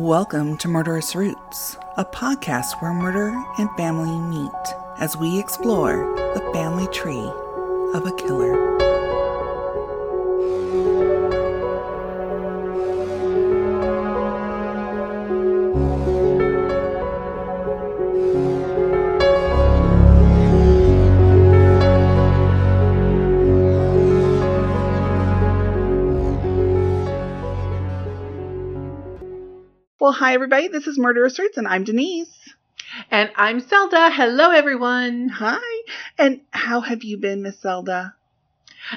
Welcome to Murderous Roots, a podcast where murder and family meet as we explore the family tree of a killer. Well, hi everybody. This is Murderous Roots, and I'm Denise. And I'm Zelda. Hello, everyone. Hi. And how have you been, Miss Zelda?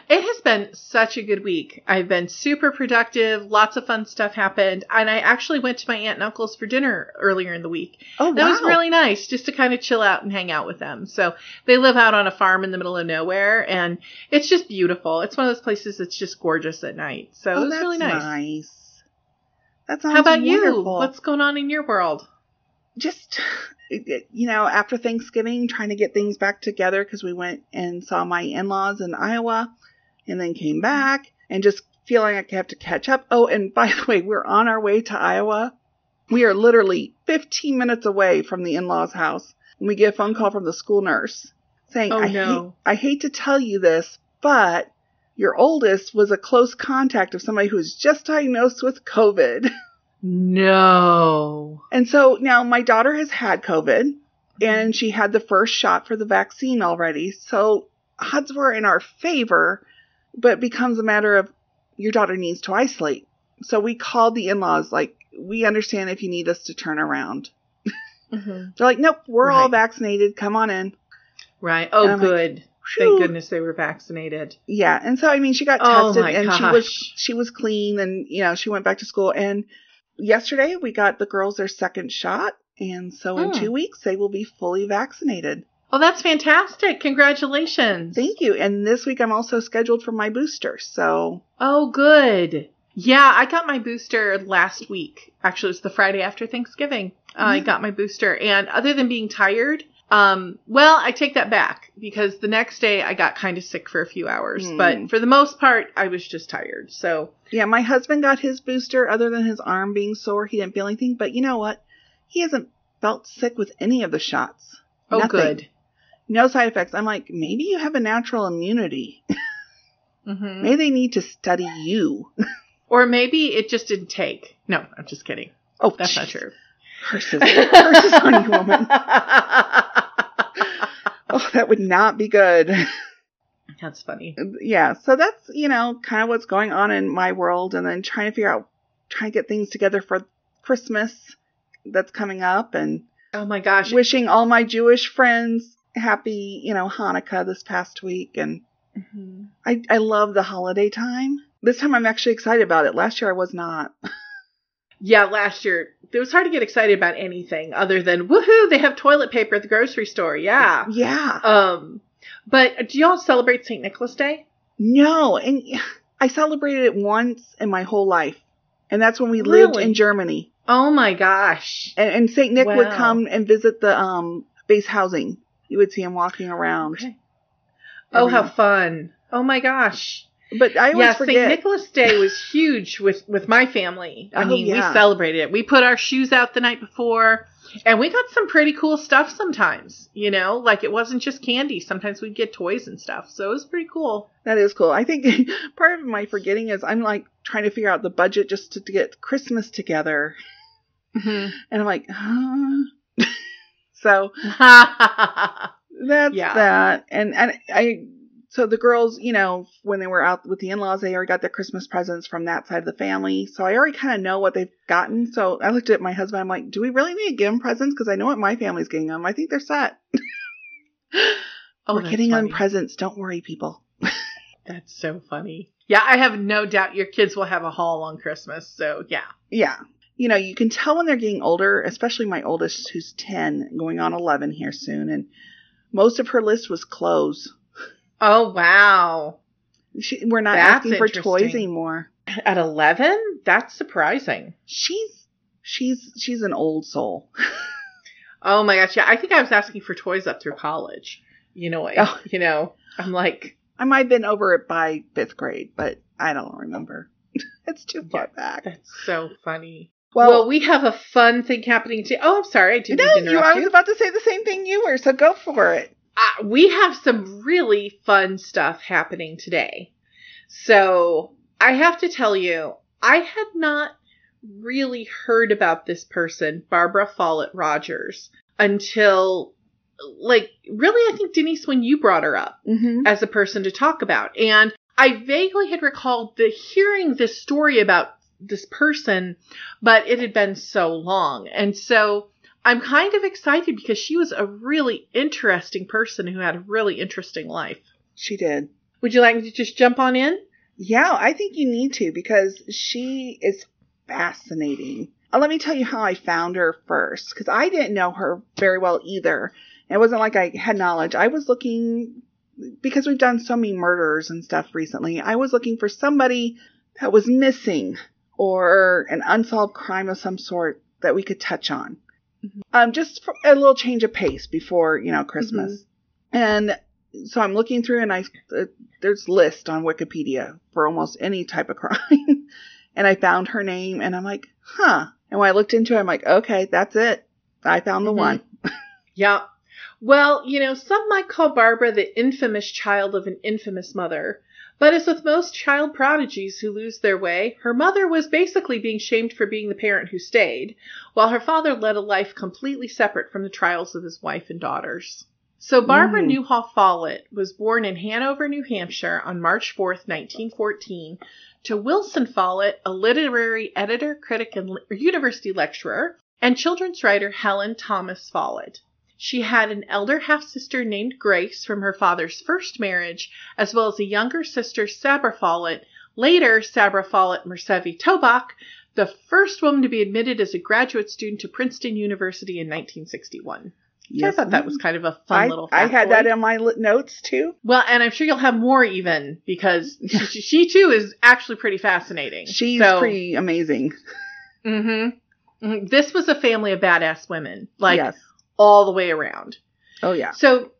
It has been such a good week. I've been super productive. Lots of fun stuff happened. And I actually went to my aunt and uncle's for dinner earlier in the week. Oh, wow. That was really nice just to kind of chill out and hang out with them. So they live out on a farm in the middle of nowhere and it's just beautiful. It's one of those places that's just gorgeous at night. So oh, it was that's really nice. nice. That sounds How about you? What's going on in your world? just you know after thanksgiving trying to get things back together because we went and saw my in-laws in iowa and then came back and just feeling like i have to catch up oh and by the way we're on our way to iowa we are literally 15 minutes away from the in-laws house when we get a phone call from the school nurse saying Oh, I, no. hate, I hate to tell you this but your oldest was a close contact of somebody who was just diagnosed with covid No. And so now my daughter has had COVID and she had the first shot for the vaccine already. So odds were in our favor, but it becomes a matter of your daughter needs to isolate. So we called the in laws, like, we understand if you need us to turn around. hmm They're like, nope, we're all vaccinated. Come on in. Right. Oh, like, good. Phew. Thank goodness they were vaccinated. Yeah. And so, I mean, she got Oh tested and she was, she was clean and, you know, she went back to school. And yesterday we got the girls their second shot. And so in Hmm. two weeks they will be fully vaccinated. Oh, that's fantastic. Congratulations. Thank you. And this week I'm also scheduled for my booster. So, Oh, good. Yeah, I got my booster last week. Actually, it was the Friday after Thanksgiving. I Mhm. got my booster. And other than being tired, um, well, I take that back because the next day I got kind of sick for a few hours. Hmm. But for the most part, I was just tired. So, yeah, my husband got his booster other than his arm being sore. He didn't feel anything. But you know what? He hasn't felt sick with any of the shots. oh, Nothing. good. No side effects. I'm like, maybe you have a natural immunity. hmm maybe they need to study you. Or maybe it just didn't take. No, I'm just kidding. Oh, That's not true. Curses. Curses on you, woman. Oh, that would not be good. That's funny. yeah, so that's, you know, kind of what's going on in my world and then trying to figure out, trying to get things together for Christmas that's coming up and Oh my gosh. wishing all my Jewish friends happy, you know, Hanukkah this past week. And Mhm. I, I love the holiday time. This time I'm actually excited about it. Last year I was not. Yeah, last year it was hard to get excited about anything other than woohoo, they have toilet paper at the grocery store. Yeah. Yeah. Um, but do y'all celebrate St. Nicholas Day? No. And I celebrated it once in my whole life. And that's when we lived in Germany. Oh my gosh. And, and St. Nick would come and visit the um, base housing. You would see him walking around. Okay. Oh, how fun. Oh my gosh. But I always Yeah, forget. St. Nicholas Day was huge with, with my family. I Oh, mean, yeah. we celebrated it. We put our shoes out the night before and we got some pretty cool stuff sometimes, you know, like it wasn't just candy. Sometimes we'd get toys and stuff. So it was pretty cool. That is cool. I think part of my forgetting is I'm like trying to figure out the budget just to, to get Christmas together. Mhm. And I'm like, huh? so that's Yeah. that. And and I so the girls, you know, when they were out with the in-laws, they already got their Christmas presents from that side of the family. So I already kind of know what they've gotten. So I looked at my husband. I'm like, do we really need to give them presents? Because I know what my family's getting them. I think they're set. Oh, We're getting them presents. Don't worry, people. That's so funny. Yeah, I have no doubt your kids will have a haul on Christmas. So yeah. Yeah. You know, you can tell when they're getting older, especially my oldest, who's 10, going on 11 here soon. And most of her list was clothes. Oh wow. She, we're not That's asking for toys anymore. At eleven? That's surprising. She's she's she's an old soul. Oh my gosh, yeah. I think I was asking for toys up through college. You know, Oh. you know, I'm like, I might have been over it by fifth grade, but I don't remember. it's too far back. that's so funny. Well, Well, we have a fun thing happening today. Oh, I'm sorry, I didn't no, you, I you. was about to say the same thing you were, so go for it. Uh, we have some really fun stuff happening today. So I have to tell you, I had not really heard about this person, Barbara Follett Rogers, until like really, I think Denise, when you brought her up Mm-hmm. as a person to talk about. And I vaguely had recalled the hearing this story about this person, but it had been so long. And so I'm kind of excited because she was a really interesting person who had a really interesting life. She did. Would you like me to just jump on in? Yeah, I think you need to because she is fascinating. Uh, let me tell you how I found her first because I didn't know her very well either. It wasn't like I had knowledge. I was looking because we've done so many murders and stuff recently. I was looking for somebody that was missing or an unsolved crime of some sort that we could touch on. Mhm. Um, just a little change of pace before you know Christmas. And so I'm looking through, and I uh, there's list on Wikipedia for almost any type of crime, and I found her name, and I'm like, huh. And when I looked into it, I'm like, okay, that's it. I found the Mhm. one. Yeah. Well, you know, some might call Barbara the infamous child of an infamous mother. But as with most child prodigies who lose their way, her mother was basically being shamed for being the parent who stayed, while her father led a life completely separate from the trials of his wife and daughters. So Barbara Mm. Newhall Follett was born in Hanover, New Hampshire on March 4th, 1914, to Wilson Follett, a literary editor, critic, and university lecturer, and children's writer Helen Thomas Follett. She had an elder half sister named Grace from her father's first marriage, as well as a younger sister, Sabra Follett, later Sabra Follett Meservey Tobach, the first woman to be admitted as a graduate student to Princeton University in 1961. Yes, I thought that was kind of a fun I, little I had that in my notes too. Well, and I'm sure you'll have more even because she, she too is actually pretty fascinating. She's So- pretty amazing. Mhm. Mhm. This was a family of badass women, like yes. All the way around. Oh yeah. So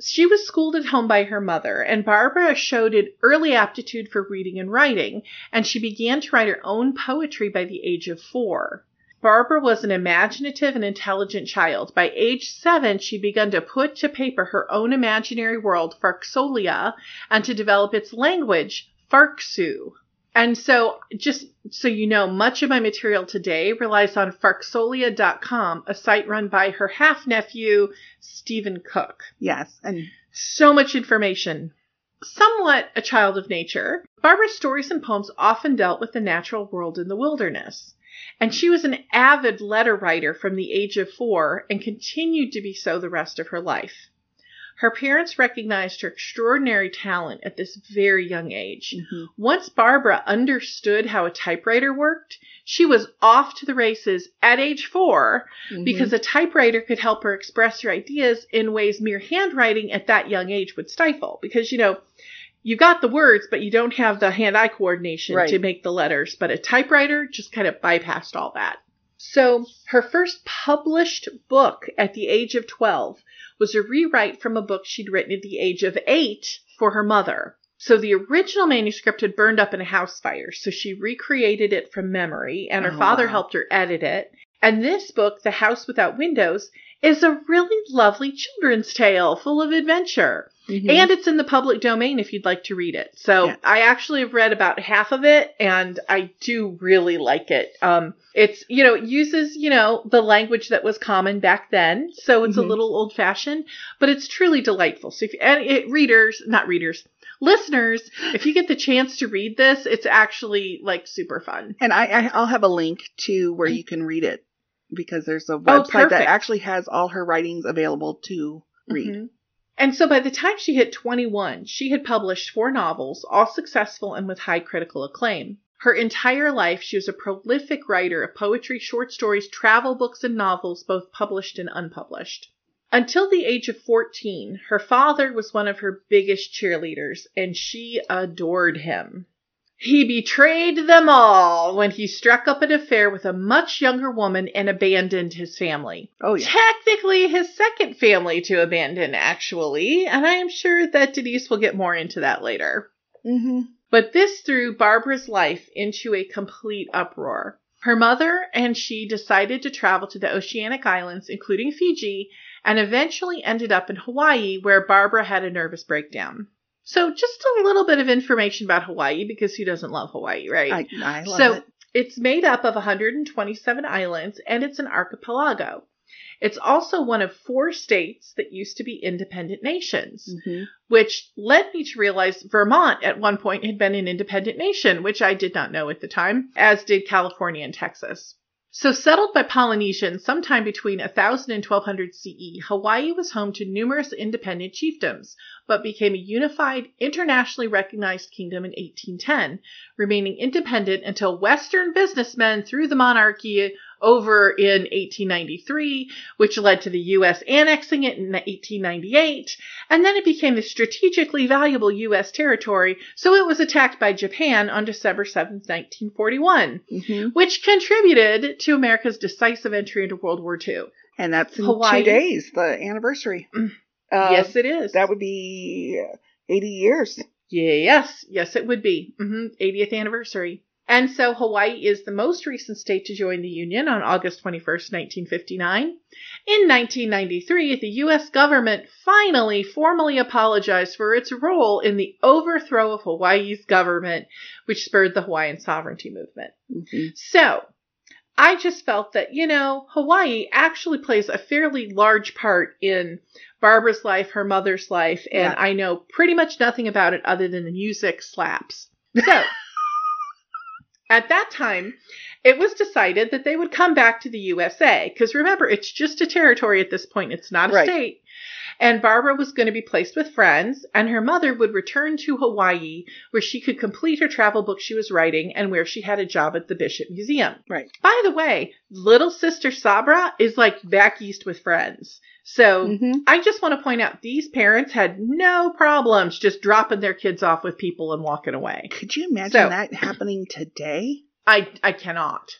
she was schooled at home by her mother, and Barbara showed an early aptitude for reading and writing, and she began to write her own poetry by the age of four. Barbara was an imaginative and intelligent child. By age seven, she began to put to paper her own imaginary world, Farksolia, and to develop its language, Farksoo. And so, just so you know, much of my material today relies on Farksolia.com, a site run by her half nephew, Stefan Cooke. Yes. And So much information. Somewhat a child of nature, Barbara's stories and poems often dealt with the natural world in the wilderness. And she was an avid letter writer from the age of four and continued to be so the rest of her life. Her parents recognized her extraordinary talent at this very young age. mhm. Once Barbara understood how a typewriter worked, she was off to the races at age 4 Mhm. because a typewriter could help her express her ideas in ways mere handwriting at that young age would stifle. Because, you know, you got the words, but you don't have the hand eye coordination Right. to make the letters. But a typewriter just kind of bypassed all that. So her first published book at the age of 12 was a rewrite from a book she'd written at the age of eight for her mother. So the original manuscript had burned up in a house fire, so she recreated it from memory, and her Oh, father wow. helped her edit it. And this book, The House Without Windows, is a really lovely children's tale full of adventure. Mhm. And it's in the public domain if you'd like to read it. So Yeah. I actually have read about half of it and I do really like it. Um, it's, you know, it uses, you know, the language that was common back then. So it's a Mhm. little old fashioned, but it's truly delightful. So if and it, readers, not readers, listeners, if you get the chance to read this, it's actually like super fun. And I, I'll have a link to where you can read it because there's a website that Oh, perfect. actually has all her writings available to read. Mhm. And so by the time she hit 21, she had published four novels, all successful and with high critical acclaim. Her entire life, she was a prolific writer of poetry, short stories, travel books, and novels, both published and unpublished. Until the age of 14, her father was one of her biggest cheerleaders, and she adored him. He betrayed them all when he struck up an affair with a much younger woman and abandoned his family Oh yeah. technically his second family to abandon, actually, and I am sure that Denise will get more into that later. Mm-hmm. But this threw Barbara's life into a complete uproar. Her mother and she decided to travel to the oceanic islands, including Fiji, and eventually ended up in Hawaii, where Barbara had a nervous breakdown. So, just a little bit of information about Hawaii because who doesn't love Hawaii, right? I, I love so, it. it's made up of 127 islands and it's an archipelago. It's also one of four states that used to be independent nations, Mhm. which led me to realize Vermont at one point had been an independent nation, which I did not know at the time, as did California and Texas. So, settled by Polynesians sometime between 1000 and 1200 CE, Hawaii was home to numerous independent chiefdoms, but became a unified, internationally recognized kingdom in 1810, remaining independent until Western businessmen threw the monarchy over in 1893, which led to the U.S. annexing it in 1898, and then it became a strategically valuable U.S. territory, so it was attacked by Japan on December 7, 1941 Mhm. which contributed to America's decisive entry into World War II. And that's in Hawaii. two days, the anniversary. Mm. Uh, yes, it is. That would be 80 years. yes, yes, it would be. hmm 80th anniversary. And so Hawaii is the most recent state to join the Union on August 21st, 1959. In 1993, the U.S. government finally formally apologized for its role in the overthrow of Hawaii's government, which spurred the Hawaiian sovereignty movement. Mhm. So, I just felt that, you know, Hawaii actually plays a fairly large part in Barbara's life, her mother's life, and Yeah. I know pretty much nothing about it other than the music slaps. So, at that time, it was decided that they would come back to the USA, because remember, it's just a territory at this point, it's not a Right. state. And Barbara was going to be placed with friends, and her mother would return to Hawaii, where she could complete her travel book she was writing and where she had a job at the Bishop Museum. Right. By the way, little sister Sabra is like back east with friends. So Mhm. I just want to point out these parents had no problems just dropping their kids off with people and walking away. Could you imagine So- that happening today? I I cannot.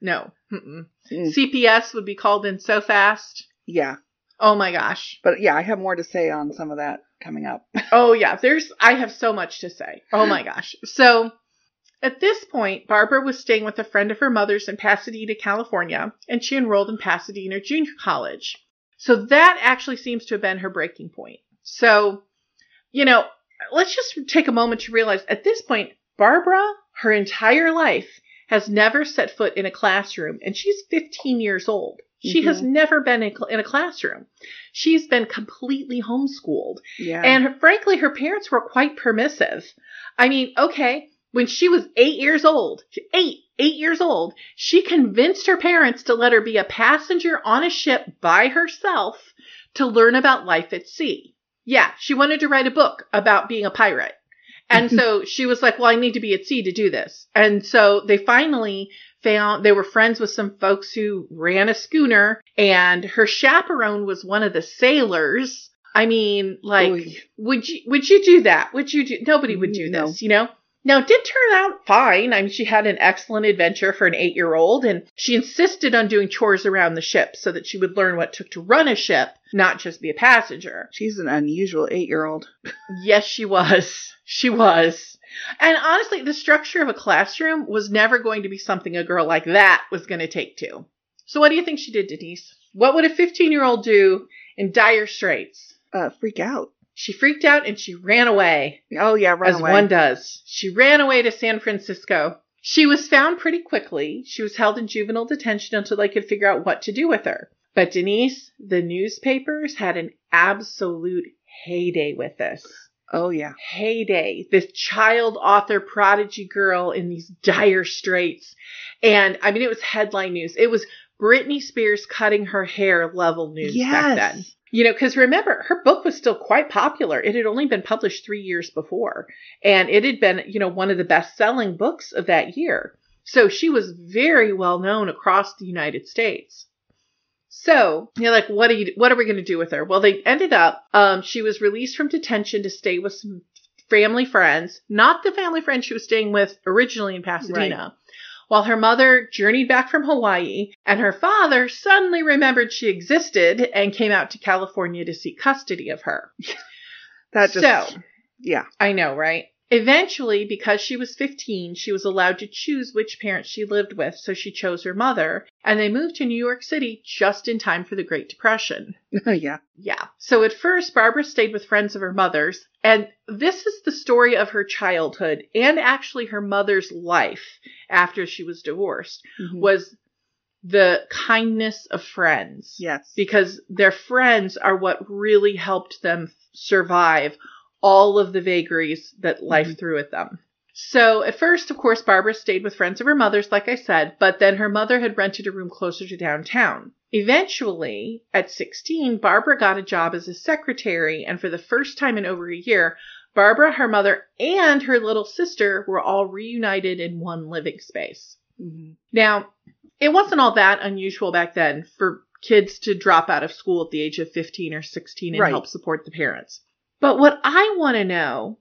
No. Mm. CPS would be called in so fast. Yeah. Oh my gosh. But yeah, I have more to say on some of that coming up. Oh yeah, there's I have so much to say. Oh my gosh. So at this point, Barbara was staying with a friend of her mother's in Pasadena, California, and she enrolled in Pasadena Junior College. So that actually seems to have been her breaking point. So, you know, let's just take a moment to realize at this point, Barbara, her entire life, has never set foot in a classroom, and she's 15 years old. She has mm-hmm. never been in in a classroom. She's been completely homeschooled. Yeah. And her- frankly, her parents were quite permissive. I mean, okay, when she was eight years old, eight, eight years old, she convinced her parents to let her be a passenger on a ship by herself to learn about life at sea. Yeah, she wanted to write a book about being a pirate. And so she was like, well, I need to be at sea to do this. And so they finally found they were friends with some folks who ran a schooner and her chaperone was one of the sailors. I mean, like, Oy. would you would you do that? Would you do? Nobody would do No. this, you know. Now, it did turn out fine. I mean, she had an excellent adventure for an eight year old, and she insisted on doing chores around the ship so that she would learn what it took to run a ship, not just be a passenger. She's an unusual eight year old. Yes, she was. She was. And honestly, the structure of a classroom was never going to be something a girl like that was going to take to. So, what do you think she did, Denise? What would a 15 year old do in dire straits? Uh, freak out. She freaked out and she ran away, Oh, yeah, as away. one does. She ran away to San Francisco. She was found pretty quickly. She was held in juvenile detention until they could figure out what to do with her. But Denise, the newspapers had an absolute heyday with this Oh, yeah. heyday, this child author prodigy girl in these dire straits. And I mean, it was headline news. It was Britney Spears cutting her hair level news back then. You know, because remember, her book was still quite popular. It had only been published three years before, and it had been, you know, one of the best selling books of that year. So she was very well known across the United States. So you're like, what are you? What are we going to do with her? Well, they ended up. Um, she was released from detention to stay with some family friends, not the family friend she was staying with originally in Pasadena. While her mother journeyed back from Hawaii, and her father suddenly remembered she existed and came out to California to seek custody of her. That just, So- yeah. I know, right? Eventually, because she was 15, she was allowed to choose which parents she lived with, so she chose her mother, and they moved to New York City just in time for the Great Depression. yeah. Yeah. So at first, Barbara stayed with friends of her mother's, and this is the story of her childhood and actually her mother's life after she was divorced Mhm. was the kindness of friends yes. because their friends are what really helped them survive all of the vagaries that life Mhm. threw at them. So at first, of course, Barbara stayed with friends of her mother's, like I said, but then her mother had rented a room closer to downtown. Eventually, at 16, Barbara got a job as a secretary, and for the first time in over a year, Barbara, her mother, and her little sister were all reunited in one living space. Mhm. Now, it wasn't all that unusual back then for kids to drop out of school at the age of 15 or 16 and Right. help support the parents. But what I want to know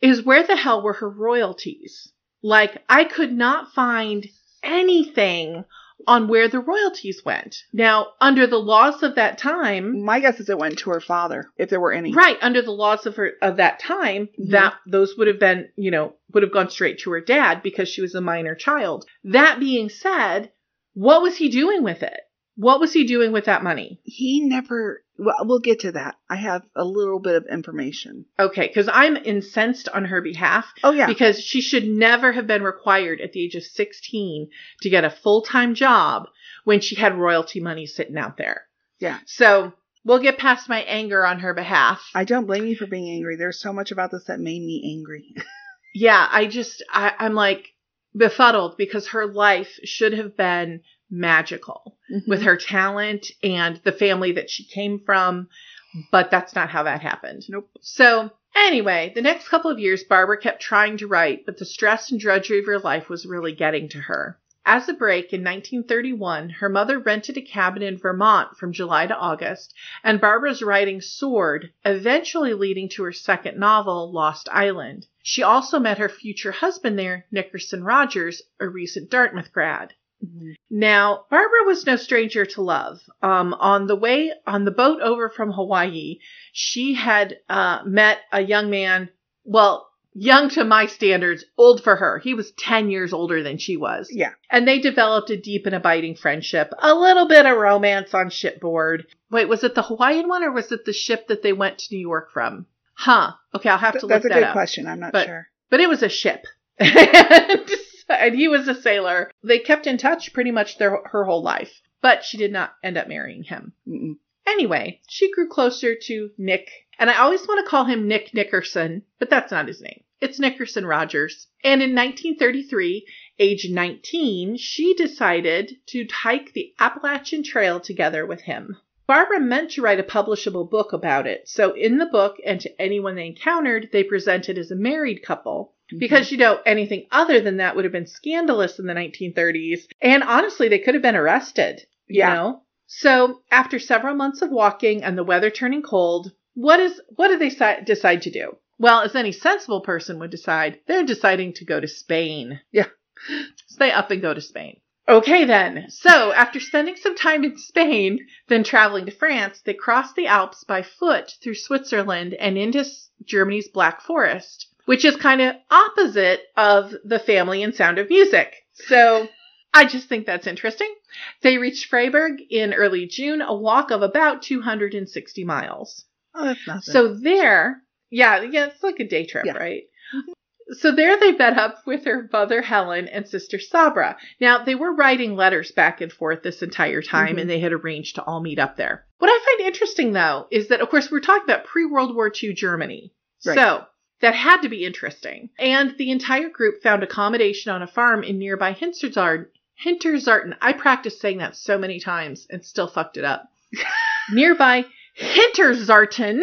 is where the hell were her royalties? Like, I could not find anything on where the royalties went. Now, under the laws of that time, My guess is it went to her father, if there were any. Right, under the laws of her of that time, Mhm. that those would have been, you know, would have gone straight to her dad because she was a minor child. That being said, what was he doing with it? What was he doing with that money? He never. Well, we'll get to that. I have a little bit of information. Okay, because I'm incensed on her behalf Oh yeah. because she should never have been required at the age of 16 to get a full time job when she had royalty money sitting out there. Yeah. So we'll get past my anger on her behalf. I don't blame you for being angry. There's so much about this that made me angry. yeah, I just, I, I'm like befuddled because her life should have been magical with mm-hmm. her talent and the family that she came from, but that's not how that happened. Nope. So, anyway, the next couple of years, Barbara kept trying to write, but the stress and drudgery of her life was really getting to her. As a break in 1931, her mother rented a cabin in Vermont from July to August, and Barbara's writing soared, eventually leading to her second novel, Lost Island. She also met her future husband there, Nickerson Rogers, a recent Dartmouth grad. Mhm. Now, Barbara was no stranger to love. Um, on the way on the boat over from Hawaii, she had uh, met a young man. Well, young to my standards, old for her. He was ten years older than she was, Yeah. and they developed a deep and abiding friendship. A little bit of romance on shipboard. Wait, was it the Hawaiian one or was it the ship that they went to New York from? Huh. Okay, I'll have Th- to That's a good question. I'm not But- sure. but it was a ship. and, and he was a sailor. They kept in touch pretty much their, her whole life, but she did not end up marrying him. Mm-mm. Anyway, she grew closer to Nick, and I always want to call him Nick Nickerson, but that's not his name. It's Nickerson Rogers. And in 1933, age 19, she decided to hike the Appalachian Trail together with him. Barbara meant to write a publishable book about it, so in the book and to anyone they encountered, they presented as a married couple. Mm-hmm. Because, you know, anything other than that would have been scandalous in the 1930s. And honestly, they could have been arrested. You Yeah. know? So after several months of walking and the weather turning cold, what is what do they si- decide to do? Well, as any sensible person would decide, they're deciding to go to Spain. Yeah. So they up and go to Spain. Okay then. So after spending some time in Spain, then traveling to France, they crossed the Alps by foot through Switzerland and into Germany's Black Forest, which is kind of opposite of the family and sound of music. So I just think that's interesting. They reached Freiburg in early June, a walk of about 260 miles. Oh, that's nothing. So there, yeah, yeah, it's like a day trip, Yeah. Mm-hmm. right? So there they met up with her mother Helen and sister Sabra. Now they were writing letters back and forth this entire time Mhm. and they had arranged to all meet up there. What I find interesting though is that of course we're talking about pre-World War II Germany. Right. So that had to be interesting. And the entire group found accommodation on a farm in nearby Hinterzarten. Hinterzarten. I practiced saying that so many times and still fucked it up. nearby Hinterzarten,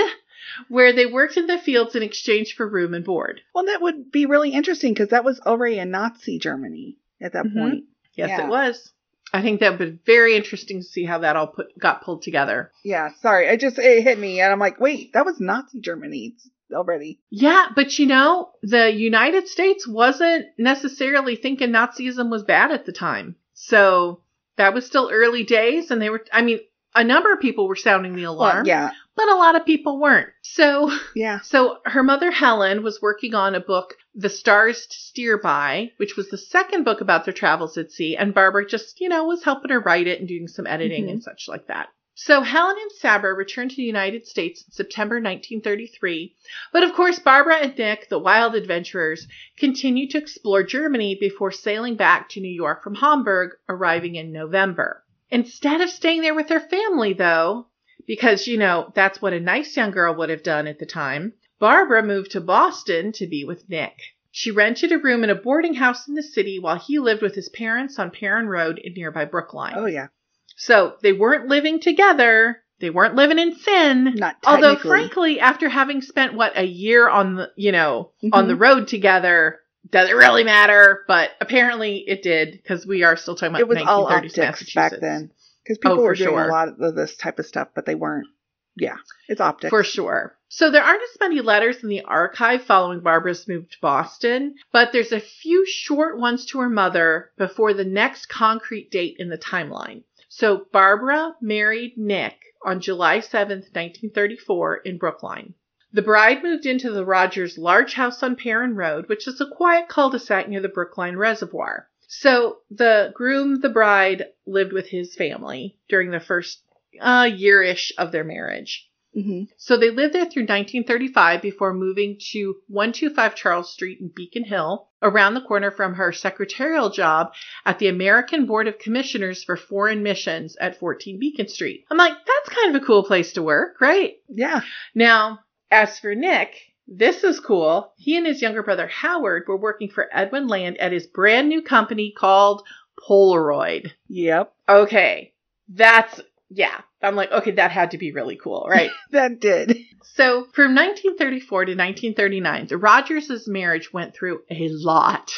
where they worked in the fields in exchange for room and board. well, that would be really interesting because that was already in Nazi Germany at that Mhm. point. Yes, Yeah. it was. I think that would be very interesting to see how that all put, got pulled together. Yeah. Sorry, I just it hit me, and I'm like, wait, that was Nazi Germany already. Yeah, but you know, the United States wasn't necessarily thinking Nazism was bad at the time. So that was still early days, and they were, I mean, a number of people were sounding the alarm, Well, yeah. but a lot of people weren't. So Yeah. So her mother Helen was working on a book The Stars to Steer By, which was the second book about their travels at sea, and Barbara just, you know, was helping her write it and doing some editing Mhm. and such like that. So Helen and Sabra returned to the United States in September 1933, but of course Barbara and Nick, the wild adventurers, continued to explore Germany before sailing back to New York from Hamburg, arriving in November. Instead of staying there with their family, though, because, you know, that's what a nice young girl would have done at the time, Barbara moved to Boston to be with Nick. She rented a room in a boarding house in the city while he lived with his parents on Perrin Road in nearby Brookline. Oh yeah. So they weren't living together. They weren't living in sin. Not Although, frankly, after having spent what a year on the, you know, on Mhm. the road together, does it really matter? But apparently it did because we are still talking about it was all optics back then because Oh, people for were doing sure. a lot of this type of stuff, but they weren't. Yeah, it's optics For sure. So there aren't as many letters in the archive following Barbara's move to Boston, but there's a few short ones to her mother before the next concrete date in the timeline. So Barbara married Nick on July 7th, 1934 in Brookline. The bride moved into the Rogers large house on Perrin Road, which is a quiet cul-de-sac near the Brookline Reservoir. So the groom, the bride, lived with his family during the first uh, year-ish of their marriage. Hmm So they lived there through 1935 before moving to 125 Charles Street in Beacon Hill, around the corner from her secretarial job at the American Board of Commissioners for Foreign Missions at 14 Beacon Street. I'm like, that's kind of a cool place to work, right? Yeah. Now, as for Nick, this is cool. He and his younger brother Howard were working for Edwin Land at his brand new company called Polaroid. Yep. Okay, that's, yeah. I'm like, okay, that had to be really cool, right? That did. So from 1934 to 1939, the Rogers' marriage went through a lot.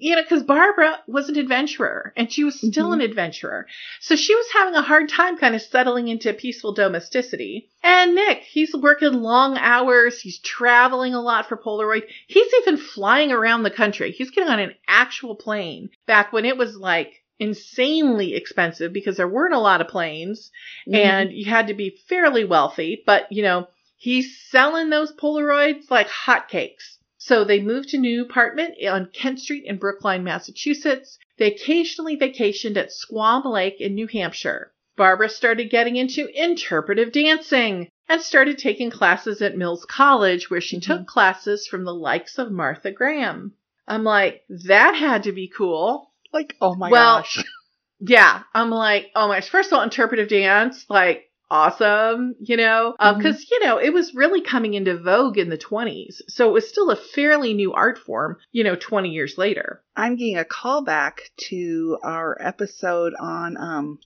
You know, because Barbara was an adventurer and she was still Mhm. an adventurer. So she was having a hard time kind of settling into peaceful domesticity. And Nick, he's working long hours. He's traveling a lot for Polaroid. He's even flying around the country. He's getting on an actual plane back when it was like insanely expensive because there weren't a lot of planes Mm-hmm. and you had to be fairly wealthy. But, you know, he's selling those Polaroids like hotcakes. So they moved to a new apartment on Kent Street in Brookline, Massachusetts. They occasionally vacationed at Squam Lake in New Hampshire. Barbara started getting into interpretive dancing and started taking classes at Mills College, where she Mhm. took classes from the likes of Martha Graham. I'm like, that had to be cool. Like, oh my Well, gosh. Yeah, I'm like, oh my, first of all, interpretive dance, like, awesome, you know, because, Mhm. you know, it was really coming into vogue in the 20s. So it was still a fairly new art form, you know, 20 years later. I'm getting a callback to our episode on um.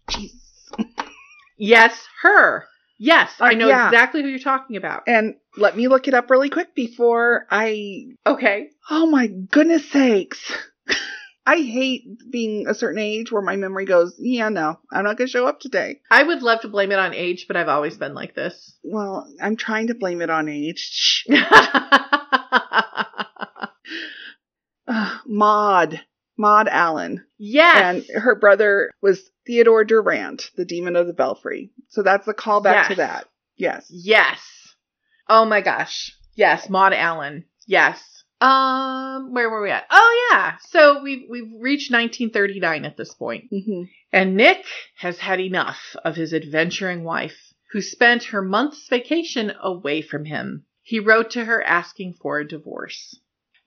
Yes, her. Yes, I Uh, know yeah. exactly who you're talking about. And let me look it up really quick before I. Okay. Oh my goodness sakes. I hate being a certain age where my memory goes, yeah, no, I'm not going to show up today. I would love to blame it on age, but I've always been like this. Well, I'm trying to blame it on age. Ugh, Maud. Maud Allan. yes. And her brother was Theodore Durrant, the demon of the belfry. So that's a callback to that. Yes. Yes. Oh my gosh. Yes, Maud Allan. Yes. Um, where were we at? Oh yeah. So we've we've reached 1939 at this point, hmm and Nick has had enough of his adventuring wife, who spent her month's vacation away from him. He wrote to her asking for a divorce.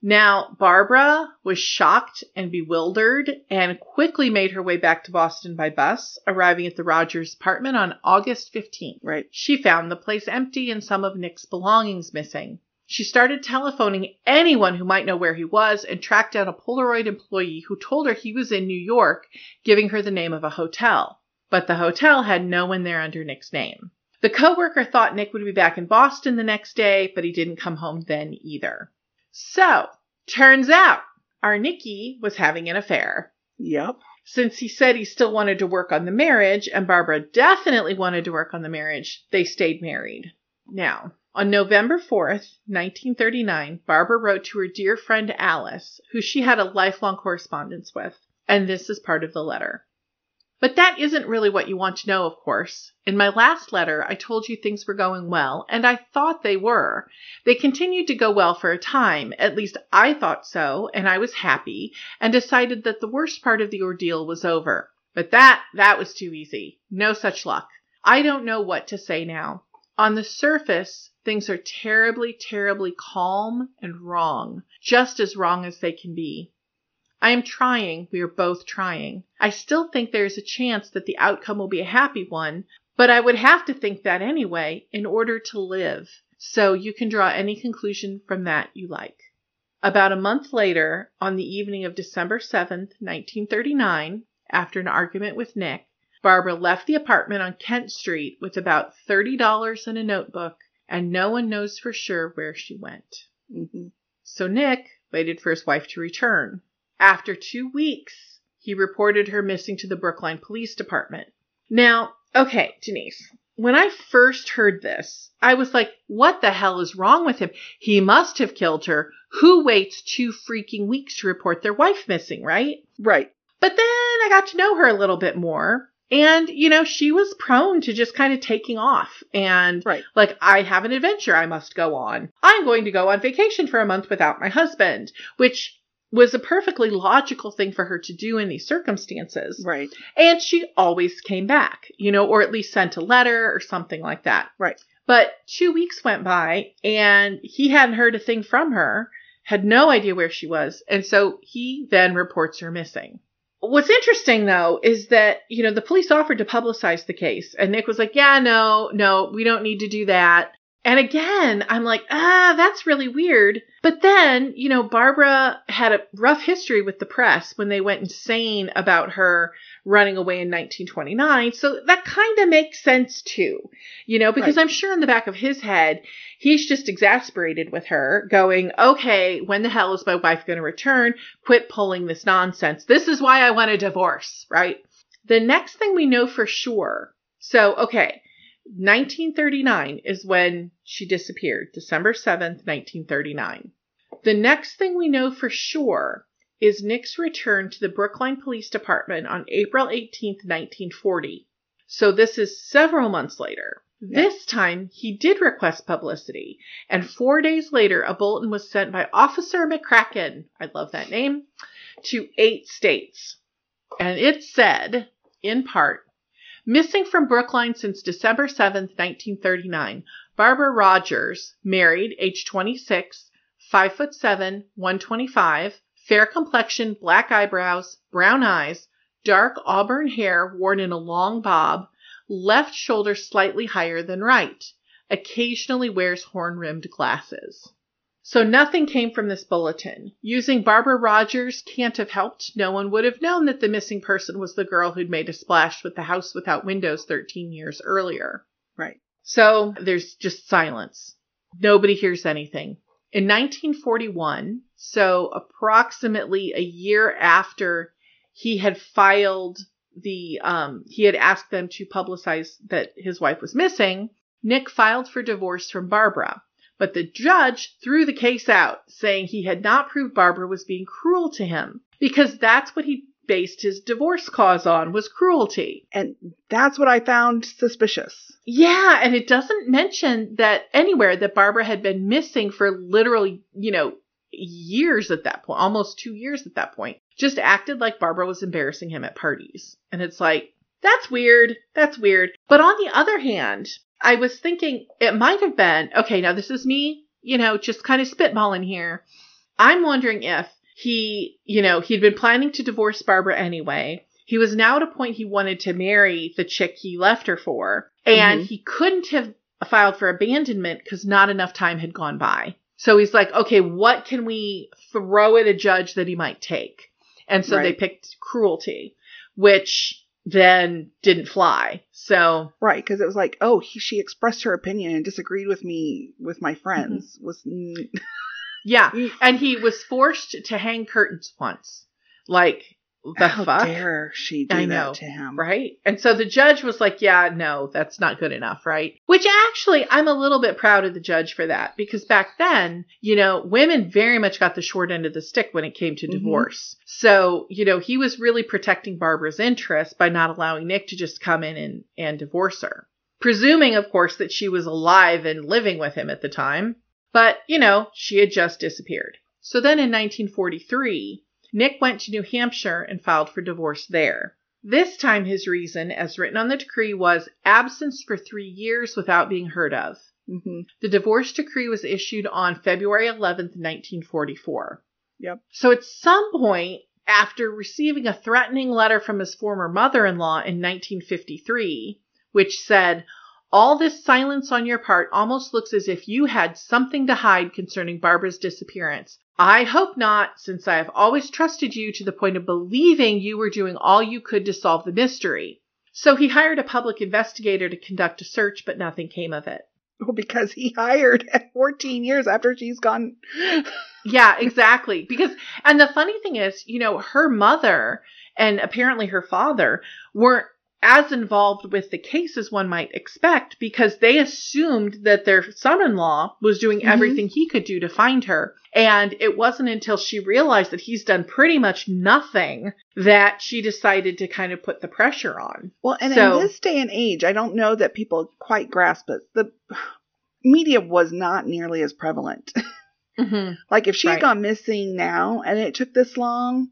Now, Barbara was shocked and bewildered and quickly made her way back to Boston by bus, arriving at the Rogers apartment on August 15th. Right. She found the place empty and some of Nick's belongings missing. She started telephoning anyone who might know where he was and tracked down a Polaroid employee who told her he was in New York, giving her the name of a hotel. But the hotel had no one there under Nick's name. The coworker thought Nick would be back in Boston the next day, but he didn't come home then either. So, turns out our Nicky was having an affair. Yep. Since he said he still wanted to work on the marriage, and Barbara definitely wanted to work on the marriage, they stayed married. Now, on November 4th, 1939, Barbara wrote to her dear friend Alice, who she had a lifelong correspondence with, and this is part of the letter. But that isn't really what you want to know, of course. In my last letter, I told you things were going well, and I thought they were. They continued to go well for a time. At least I thought so, and I was happy, and decided that the worst part of the ordeal was over. But that, that was too easy. No such luck. I don't know what to say now. On the surface, things are terribly, terribly calm and wrong, just as wrong as they can be. I am trying, we are both trying. I still think there is a chance that the outcome will be a happy one, but I would have to think that anyway in order to live. So you can draw any conclusion from that you like. About a month later, on the evening of December 7th, 1939, after an argument with Nick, Barbara left the apartment on Kent Street with about $30 in a notebook, and no one knows for sure where she went. Mm-hmm. So Nick waited for his wife to return. After two weeks, he reported her missing to the Brookline Police Department. Now, okay, Denise, when I first heard this, I was like, what the hell is wrong with him? He must have killed her. Who waits two freaking weeks to report their wife missing, right? Right. But then I got to know her a little bit more. And, you know, she was prone to just kind of taking off and Right. like, I have an adventure I must go on. I'm going to go on vacation for a month without my husband, which was a perfectly logical thing for her to do in these circumstances. Right. And she always came back, you know, or at least sent a letter or something like that. Right. But two weeks went by and he hadn't heard a thing from her, had no idea where she was. And so he then reports her missing. What's interesting though is that, you know, the police offered to publicize the case and Nick was like, yeah, no, no, we don't need to do that. And again, I'm like, ah, that's really weird. But then, you know, Barbara had a rough history with the press when they went insane about her running away in 1929. So that kind of makes sense too, you know, because Right. I'm sure in the back of his head, he's just exasperated with her, going, okay, when the hell is my wife going to return? Quit pulling this nonsense. This is why I want a divorce, right? The next thing we know for sure. So, okay. 1939 is when she disappeared, December 7th, 1939. The next thing we know for sure is Nick's return to the Brookline Police Department on April 18th, 1940. So this is several months later. This time he did request publicity, and four days later, a bulletin was sent by Officer McCracken, I love that name, to eight states. And it said, in part, Missing from Brookline since December 7, 1939, Barbara Rogers, married, age 26, 5 foot 7, 125, fair complexion, black eyebrows, brown eyes, dark auburn hair worn in a long bob, left shoulder slightly higher than right. Occasionally wears horn-rimmed glasses. So nothing came from this bulletin. Using Barbara Rogers can't have helped. No one would have known that the missing person was the girl who'd made a splash with the house without windows 13 years earlier. Right. So there's just silence. Nobody hears anything. In 1941, so approximately a year after he had filed the, um, he had asked them to publicize that his wife was missing, Nick filed for divorce from Barbara. But the judge threw the case out, saying he had not proved Barbara was being cruel to him because that's what he based his divorce cause on was cruelty. And that's what I found suspicious. Yeah, and it doesn't mention that anywhere that Barbara had been missing for literally, you know, years at that point, almost 2 years at that point. Just acted like Barbara was embarrassing him at parties. And it's like, that's weird. That's weird. But on the other hand, I was thinking it might have been, okay, now this is me, you know, just kind of spitballing here. I'm wondering if he, you know, he'd been planning to divorce Barbara anyway. He was now at a point he wanted to marry the chick he left her for, and Mhm. he couldn't have filed for abandonment because not enough time had gone by. So he's like, okay, what can we throw at a judge that he might take? And so they picked cruelty, which then didn't fly. So Right, because it was like, oh, he, she expressed her opinion and disagreed with me with my friends. Was mm, yeah, and he was forced to hang curtains once, like the How fuck? dare she do I that know, to him? Right? And so the judge was like, yeah, no, that's not good enough, right? Which actually, I'm a little bit proud of the judge for that because back then, you know, women very much got the short end of the stick when it came to Mhm. divorce. So, you know, he was really protecting Barbara's interests by not allowing Nick to just come in and, and divorce her. Presuming, of course, that she was alive and living with him at the time. But, you know, she had just disappeared. So then in 1943, Nick went to New Hampshire and filed for divorce there. This time, his reason, as written on the decree, was absence for three years without being heard of. hmm The divorce decree was issued on February 11th, 1944. Yep. So at some point, after receiving a threatening letter from his former mother in law in 1953, which said, All this silence on your part almost looks as if you had something to hide concerning Barbara's disappearance. I hope not, since I have always trusted you to the point of believing you were doing all you could to solve the mystery. So he hired a public investigator to conduct a search, but nothing came of it. Well, because he hired at 14 years after she's gone. Yeah, exactly. Because, and the funny thing is, you know, her mother and apparently her father weren't as involved with the case as one might expect because they assumed that their son in law was doing Mhm. everything he could do to find her. And it wasn't until she realized that he's done pretty much nothing that she decided to kind of put the pressure on. Well, and So- in this day and age, I don't know that people quite grasp it. The media was not nearly as prevalent. Mm-hmm. like if she had Right. gone missing now and it took this long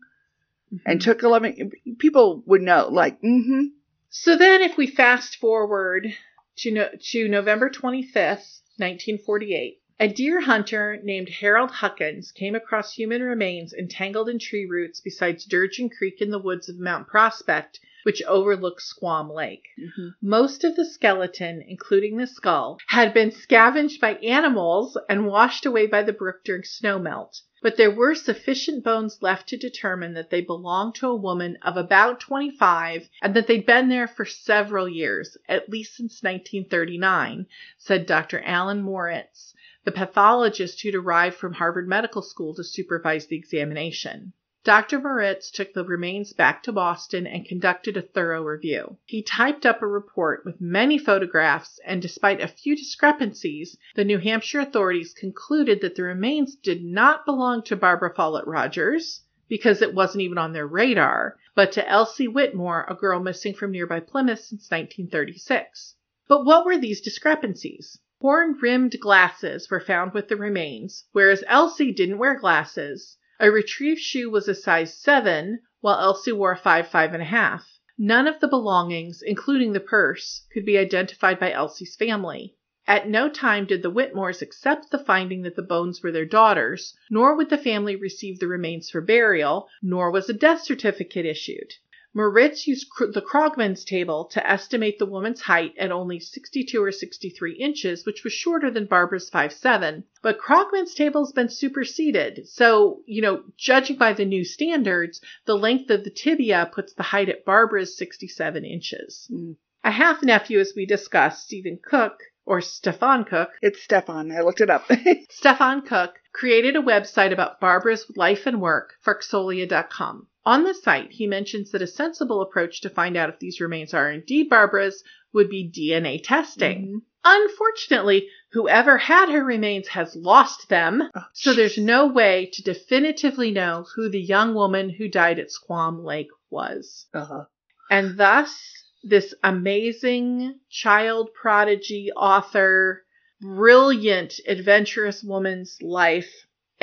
and Mm-hmm. took 11, people would know. Like, mm-hmm. So then, if we fast forward to, no- to November 25th, 1948, a deer hunter named Harold Huckins came across human remains entangled in tree roots beside Sturgeon Creek in the woods of Mount Prospect, which overlooks Squam Lake. mm-hmm. Most of the skeleton, including the skull, had been scavenged by animals and washed away by the brook during snowmelt. But there were sufficient bones left to determine that they belonged to a woman of about 25 and that they'd been there for several years, at least since 1939, said Dr. Alan Moritz, the pathologist who'd arrived from Harvard Medical School to supervise the examination. Dr. Moritz took the remains back to Boston and conducted a thorough review. He typed up a report with many photographs, and despite a few discrepancies, the New Hampshire authorities concluded that the remains did not belong to Barbara Follett Rogers, because it wasn't even on their radar, but to Elsie Whitmore, a girl missing from nearby Plymouth since 1936. But what were these discrepancies? Horn rimmed glasses were found with the remains, whereas Elsie didn't wear glasses. A retrieved shoe was a size 7, while Elsie wore a 5, 5.5. None of the belongings, including the purse, could be identified by Elsie's family. At no time did the Whitmores accept the finding that the bones were their daughters, nor would the family receive the remains for burial, nor was a death certificate issued. Moritz used the Krogman's table to estimate the woman's height at only 62 or 63 inches, which was shorter than Barbara's 5'7. But Krogman's table has been superseded. So, you know, judging by the new standards, the length of the tibia puts the height at Barbara's 67 inches. Mm. A half nephew, as we discussed, Stephen Cooke, or Stefan Cooke, It's Stefan. I looked it up. Stefan Cooke created a website about Barbara's life and work, Farksolia.com. On the site, he mentions that a sensible approach to find out if these remains are indeed Barbara's would be DNA testing. Mhm. Unfortunately, whoever had her remains has lost them, Oh, so there's no way to definitively know who the young woman who died at Squam Lake was. Uh-huh. And thus, this amazing child prodigy author, brilliant, adventurous woman's life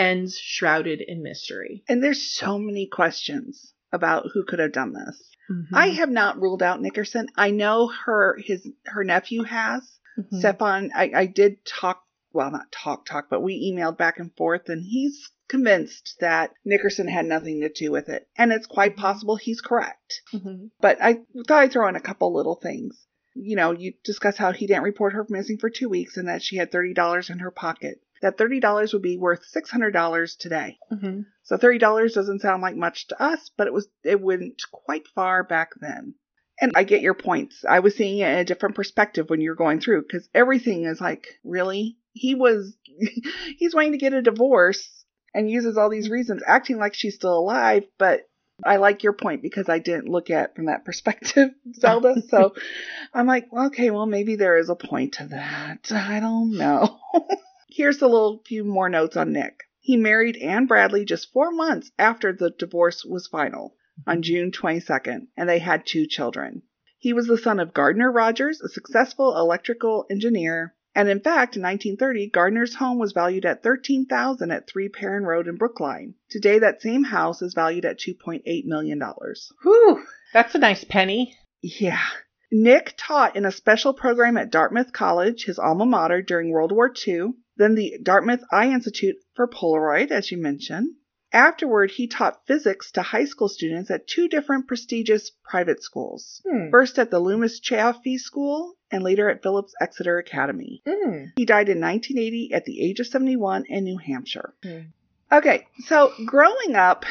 ends shrouded in mystery. And there's so many questions about who could have done this. Mm-hmm. I have not ruled out Nickerson. I know her his her nephew has. Mhm. Stefan, I, I did talk well not talk talk, but we emailed back and forth and he's convinced that Nickerson had nothing to do with it. And it's quite Mhm. possible he's correct. Mhm. But I thought I'd throw in a couple little things. You know, you discuss how he didn't report her missing for two weeks and that she had $30 in her pocket. That $30 would be worth $600 today. Mhm. So $30 doesn't sound like much to us, but it was it went quite far back then. And I get your points. I was seeing it in a different perspective when you're going through because everything is like, really? He was he's wanting to get a divorce and uses all these reasons, acting like she's still alive, but I like your point because I didn't look at from that perspective, Zelda. so I'm like, okay, well, maybe there is a point to that. I don't know. Here's a little few more notes on Nick. He married Anne Bradley just four months after the divorce was final on mm-hmm. June 22nd, and they had two children. He was the son of Gardner Rogers, a successful electrical engineer, and in fact, in 1930, Gardner's home was valued at 13000 at 3 Perrin Road in Brookline. Today, that same house is valued at $2.8 million. Whew, that's a nice penny. Yeah. Nick taught in a special program at Dartmouth College, his alma mater, during World War II, then the Dartmouth Eye Institute for Polaroid, as you mentioned. Afterward, he taught physics to high school students at two different prestigious private schools. Hmm. First at the Loomis Chaffee School and later at Phillips Exeter Academy. Mm. He died in 1980 at the age of 71 in New Hampshire. Hmm. Okay, so growing up,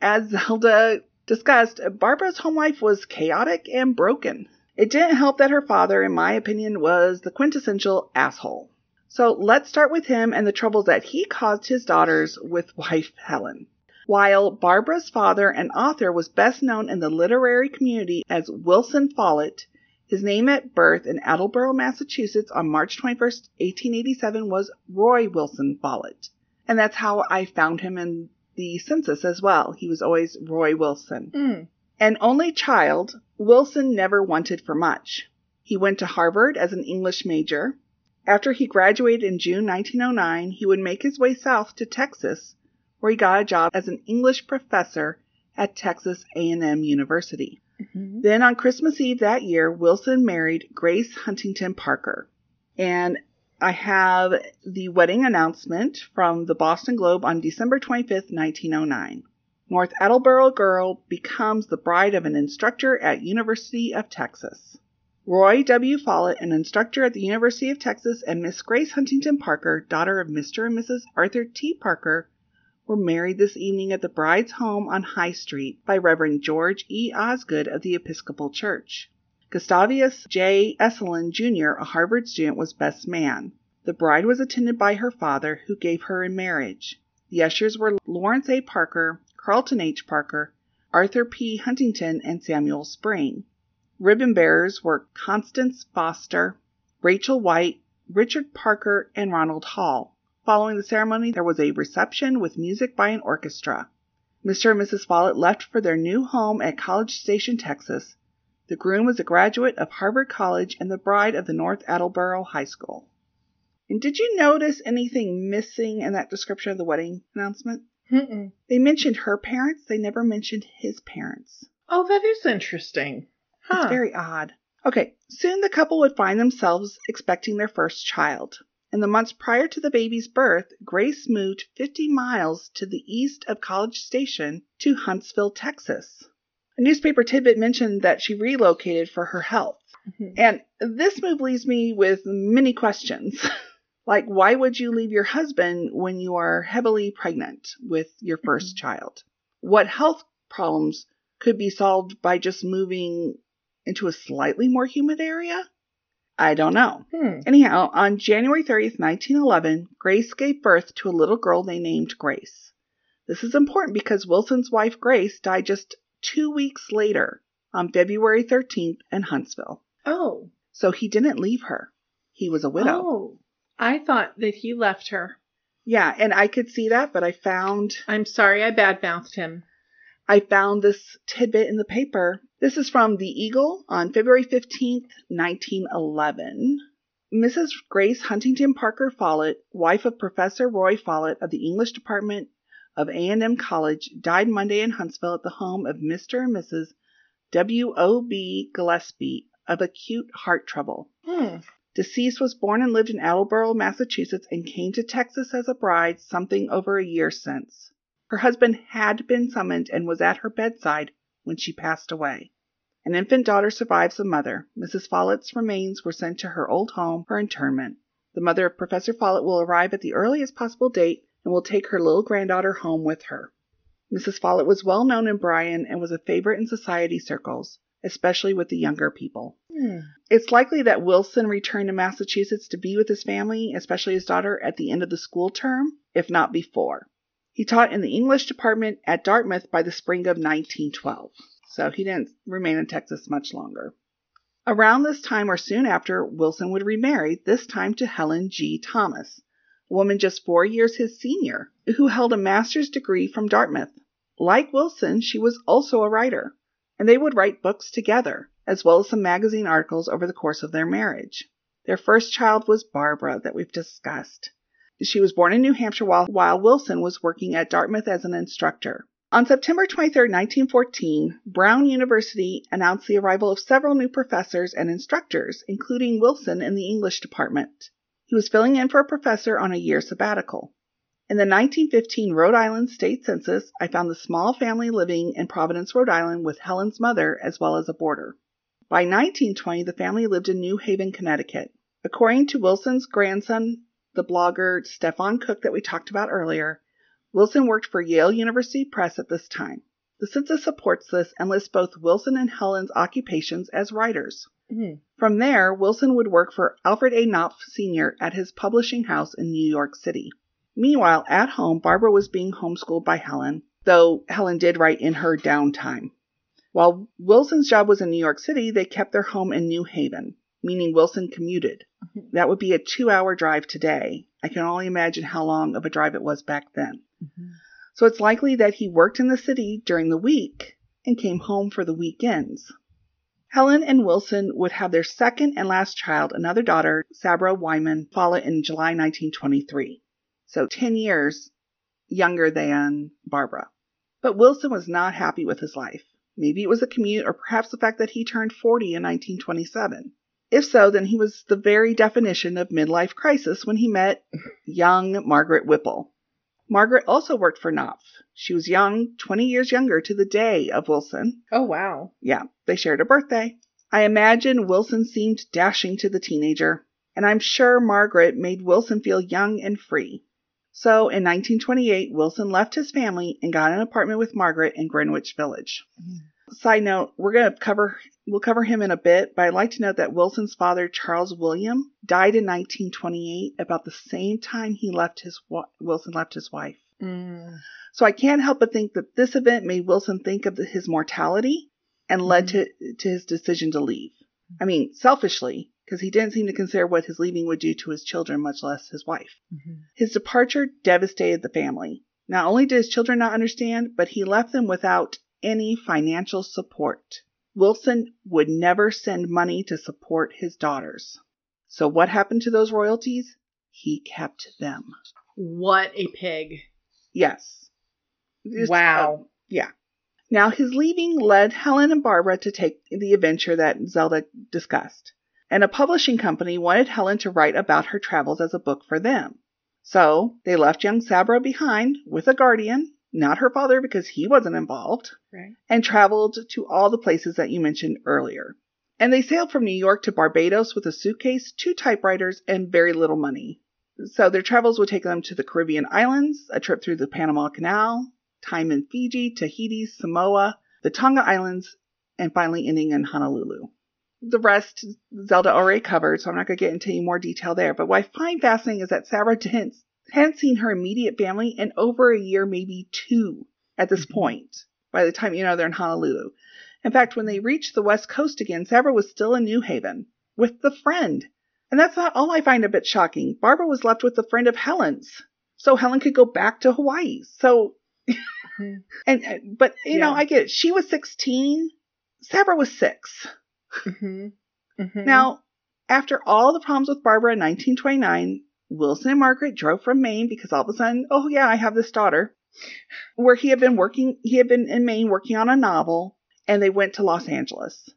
as Zelda discussed, Barbara's home life was chaotic and broken. It didn't help that her father, in my opinion, was the quintessential asshole. So let's start with him and the troubles that he caused his daughters with wife Helen. While Barbara's father, an author, was best known in the literary community as Wilson Follett, his name at birth in Attleboro, Massachusetts on March 21st, 1887 was Roy Wilson Follett. And that's how I found him in the census as well. He was always Roy Wilson. Mm. An only child, Wilson never wanted for much. He went to Harvard as an English major. After he graduated in June 1909, he would make his way south to Texas, where he got a job as an English professor at Texas A&M University. Mhm. Then on Christmas Eve that year, Wilson married Grace Huntington Parker. And I have the wedding announcement from the Boston Globe on December 25th, 1909. North Attleboro girl becomes the bride of an instructor at University of Texas. Roy W. Follett, an instructor at the University of Texas, and Miss Grace Huntington Parker, daughter of Mr. and Mrs. Arthur T. Parker, were married this evening at the bride's home on High Street by Reverend George E. Osgood of the Episcopal Church. Gustavus J. Esselen, Jr., a Harvard student, was best man. The bride was attended by her father, who gave her in marriage. The ushers were Lawrence A. Parker, Carlton H. Parker, Arthur P. Huntington, and Samuel Spring. Ribbon bearers were Constance Foster, Rachel White, Richard Parker, and Ronald Hall. Following the ceremony, there was a reception with music by an orchestra. Mr. and Mrs. Follett left for their new home at College Station, Texas. The groom was a graduate of Harvard College and the bride of the North Attleboro High School. And did you notice anything missing in that description of the wedding announcement? Mm-mm. They mentioned her parents, they never mentioned his parents. Oh, that is interesting. Huh. It's very odd. Okay, soon the couple would find themselves expecting their first child. In the months prior to the baby's birth, Grace moved 50 miles to the east of College Station to Huntsville, Texas. A newspaper tidbit mentioned that she relocated for her health. Mhm. And this move leaves me with many questions. like, why would you leave your husband when you are heavily pregnant with your 1st child? What health problems could be solved by just moving into a slightly more humid area? I don't know. Hmm. Anyhow, on January 30th, 1911, Grace gave birth to a little girl they named Grace. This is important because Wilson's wife Grace died just two weeks later on February 13th in Huntsville. Oh. So he didn't leave her. He was a widow. Oh. I thought that he left her. Yeah, and I could see that, but I found I'm sorry I badmouthed him. I found this tidbit in the paper. This is from The Eagle on February 15th, 1911. Mrs. Grace Huntington Parker Follett, wife of Professor Roy Follett of the English Department of A&M College, died Monday in Huntsville at the home of Mr. and Mrs. W. O. B. Gillespie of acute heart trouble. Hmm. Deceased was born and lived in Attleboro, Massachusetts, and came to Texas as a bride something over a year since. Her husband had been summoned and was at her bedside when she passed away. An infant daughter survives the mother. Mrs. Follett's remains were sent to her old home for interment. The mother of Professor Follett will arrive at the earliest possible date and will take her little granddaughter home with her. Mrs. Follett was well known in Bryan and was a favorite in society circles, especially with the younger people. Hmm. It's likely that Wilson returned to Massachusetts to be with his family, especially his daughter, at the end of the school term, if not before. He taught in the English department at Dartmouth by the spring of 1912, so he didn't remain in Texas much longer. Around this time or soon after, Wilson would remarry, this time to Helen G. Thomas, a woman just four years his senior, who held a master's degree from Dartmouth. Like Wilson, she was also a writer, and they would write books together, as well as some magazine articles over the course of their marriage. Their first child was Barbara, that we've discussed. She was born in New Hampshire while, while Wilson was working at Dartmouth as an instructor. On September 23, 1914, Brown University announced the arrival of several new professors and instructors, including Wilson in the English department. He was filling in for a professor on a year sabbatical. In the 1915 Rhode Island State Census, I found the small family living in Providence, Rhode Island with Helen's mother as well as a boarder. By 1920, the family lived in New Haven, Connecticut. According to Wilson's grandson, the blogger Stefan Cooke that we talked about earlier, Wilson worked for Yale University Press at this time. The census supports this and lists both Wilson and Helen's occupations as writers. Mhm. From there, Wilson would work for Alfred A. Knopf Sr. at his publishing house in New York City. Meanwhile, at home, Barbara was being homeschooled by Helen, though Helen did write in her downtime. While Wilson's job was in New York City, they kept their home in New Haven, meaning Wilson commuted. Mhm. That would be a two hour drive today. I can only imagine how long of a drive it was back then. Mhm. So it's likely that he worked in the city during the week and came home for the weekends. Helen and Wilson would have their second and last child, another daughter, Sabra Wyman, follow in July 1923. So 10 years younger than Barbara. But Wilson was not happy with his life. Maybe it was a commute or perhaps the fact that he turned 40 in 1927. If so, then he was the very definition of midlife crisis when he met young Margaret Whipple. Margaret also worked for Knopf. She was young, 20 years younger to the day of Wilson. Oh, wow. Yeah, they shared a birthday. I imagine Wilson seemed dashing to the teenager, and I'm sure Margaret made Wilson feel young and free. So in 1928, Wilson left his family and got an apartment with Margaret in Greenwich Village. Side note, we're going to cover we'll cover him in a bit, but I'd like to note that Wilson's father, Charles William, died in 1928 about the same time he left his Wilson left his wife. Mm. So I can't help but think that this event made Wilson think of his mortality and led to, to his decision to leave. I mean, selfishly, because he didn't seem to consider what his leaving would do to his children, much less his wife. Mhm. His departure devastated the family. Not only did his children not understand, but he left them without any financial support. Wilson would never send money to support his daughters. So what happened to those royalties? He kept them. What a pig. Yes. Just, Wow. uh, yeah. Now, his leaving led Helen and Barbara to take the adventure that Zelda discussed, and a publishing company wanted Helen to write about her travels as a book for them. So they left young Sabra behind with a guardian, not her father because he wasn't involved, Right. and traveled to all the places that you mentioned earlier. And they sailed from New York to Barbados with a suitcase, two typewriters, and very little money. So their travels would take them to the Caribbean islands, a trip through the Panama Canal, time in Fiji, Tahiti, Samoa, the Tonga Islands, and finally ending in Honolulu. The rest Zelda already covered, so I'm not going to get into any more detail there. But what I find fascinating is that Sarah hadn't, hadn't seen her immediate family in over a year, maybe two at this Mhm. point, by the time, you know, they're in Honolulu. In fact, when they reached the West Coast again, Sabra was still in New Haven with the friend. And that's not all I find a bit shocking. Barbara was left with the friend of Helen's. So Helen could go back to Hawaii. So, Mhm. and, uh, but, you know, I get it. She was 16. Sabra was six. Mhm. Mhm. Now, after all the problems with Barbara in 1929, Wilson and Margaret drove from Maine because all of a sudden, oh yeah, I have this daughter, where he had been working, he had been in Maine working on a novel, and they went to Los Angeles.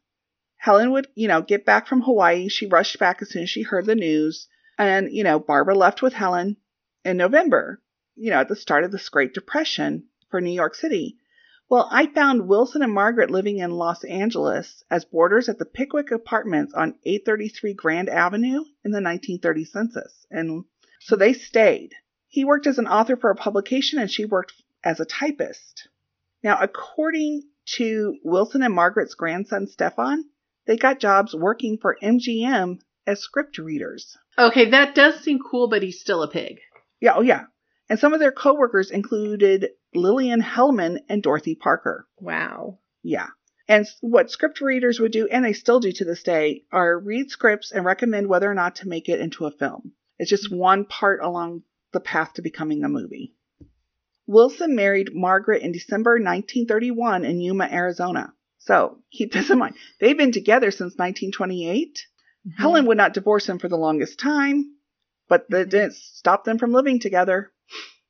Helen would, you know, get back from Hawaii. She rushed back as soon as she heard the news. And, you know, Barbara left with Helen in November, you know, at the start of this Great Depression for New York City. Well, I found Wilson and Margaret living in Los Angeles as boarders at the Pickwick Apartments on 833 Grand Avenue in the 1930 census. And so they stayed. He worked as an author for a publication and she worked as a typist. Now, according to Wilson and Margaret's grandson, Stefan, they got jobs working for MGM as script readers. Okay, that does seem cool, but he's still a pig. Yeah, oh yeah. And some of their coworkers included Lillian Hellman and Dorothy Parker. Wow. Yeah. And what script readers would do, and they still do to this day, are read scripts and recommend whether or not to make it into a film. It's just one part along the path to becoming a movie. Wilson married Margaret in December 1931 in Yuma, Arizona. So keep this in mind. They've been together since 1928. Mm-hmm. Helen would not divorce him for the longest time, but that mm-hmm. didn't stop them from living together.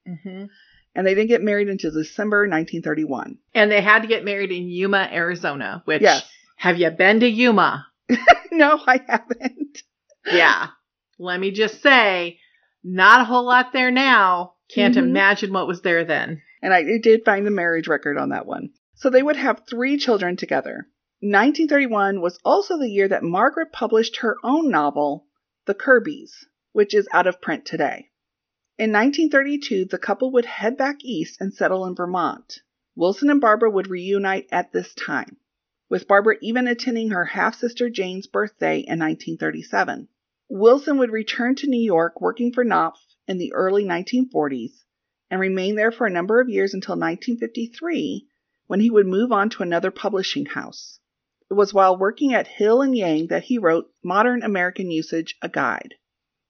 Mm-hmm. And they didn't get married until December 1931. And they had to get married in Yuma, Arizona, which, yes. have you been to Yuma? no, I haven't. Yeah. Let me just say, not a whole lot there now. Can't mm-hmm. imagine what was there then. And I did find the marriage record on that one. So they would have three children together. 1931 was also the year that Margaret published her own novel, The Kirbys, which is out of print today. In 1932, the couple would head back east and settle in Vermont. Wilson and Barbara would reunite at this time, with Barbara even attending her half sister Jane's birthday in 1937. Wilson would return to New York working for Knopf in the early 1940s and remain there for a number of years until 1953 when he would move on to another publishing house. It was while working at Hill and Wang that he wrote Modern American Usage, a Guide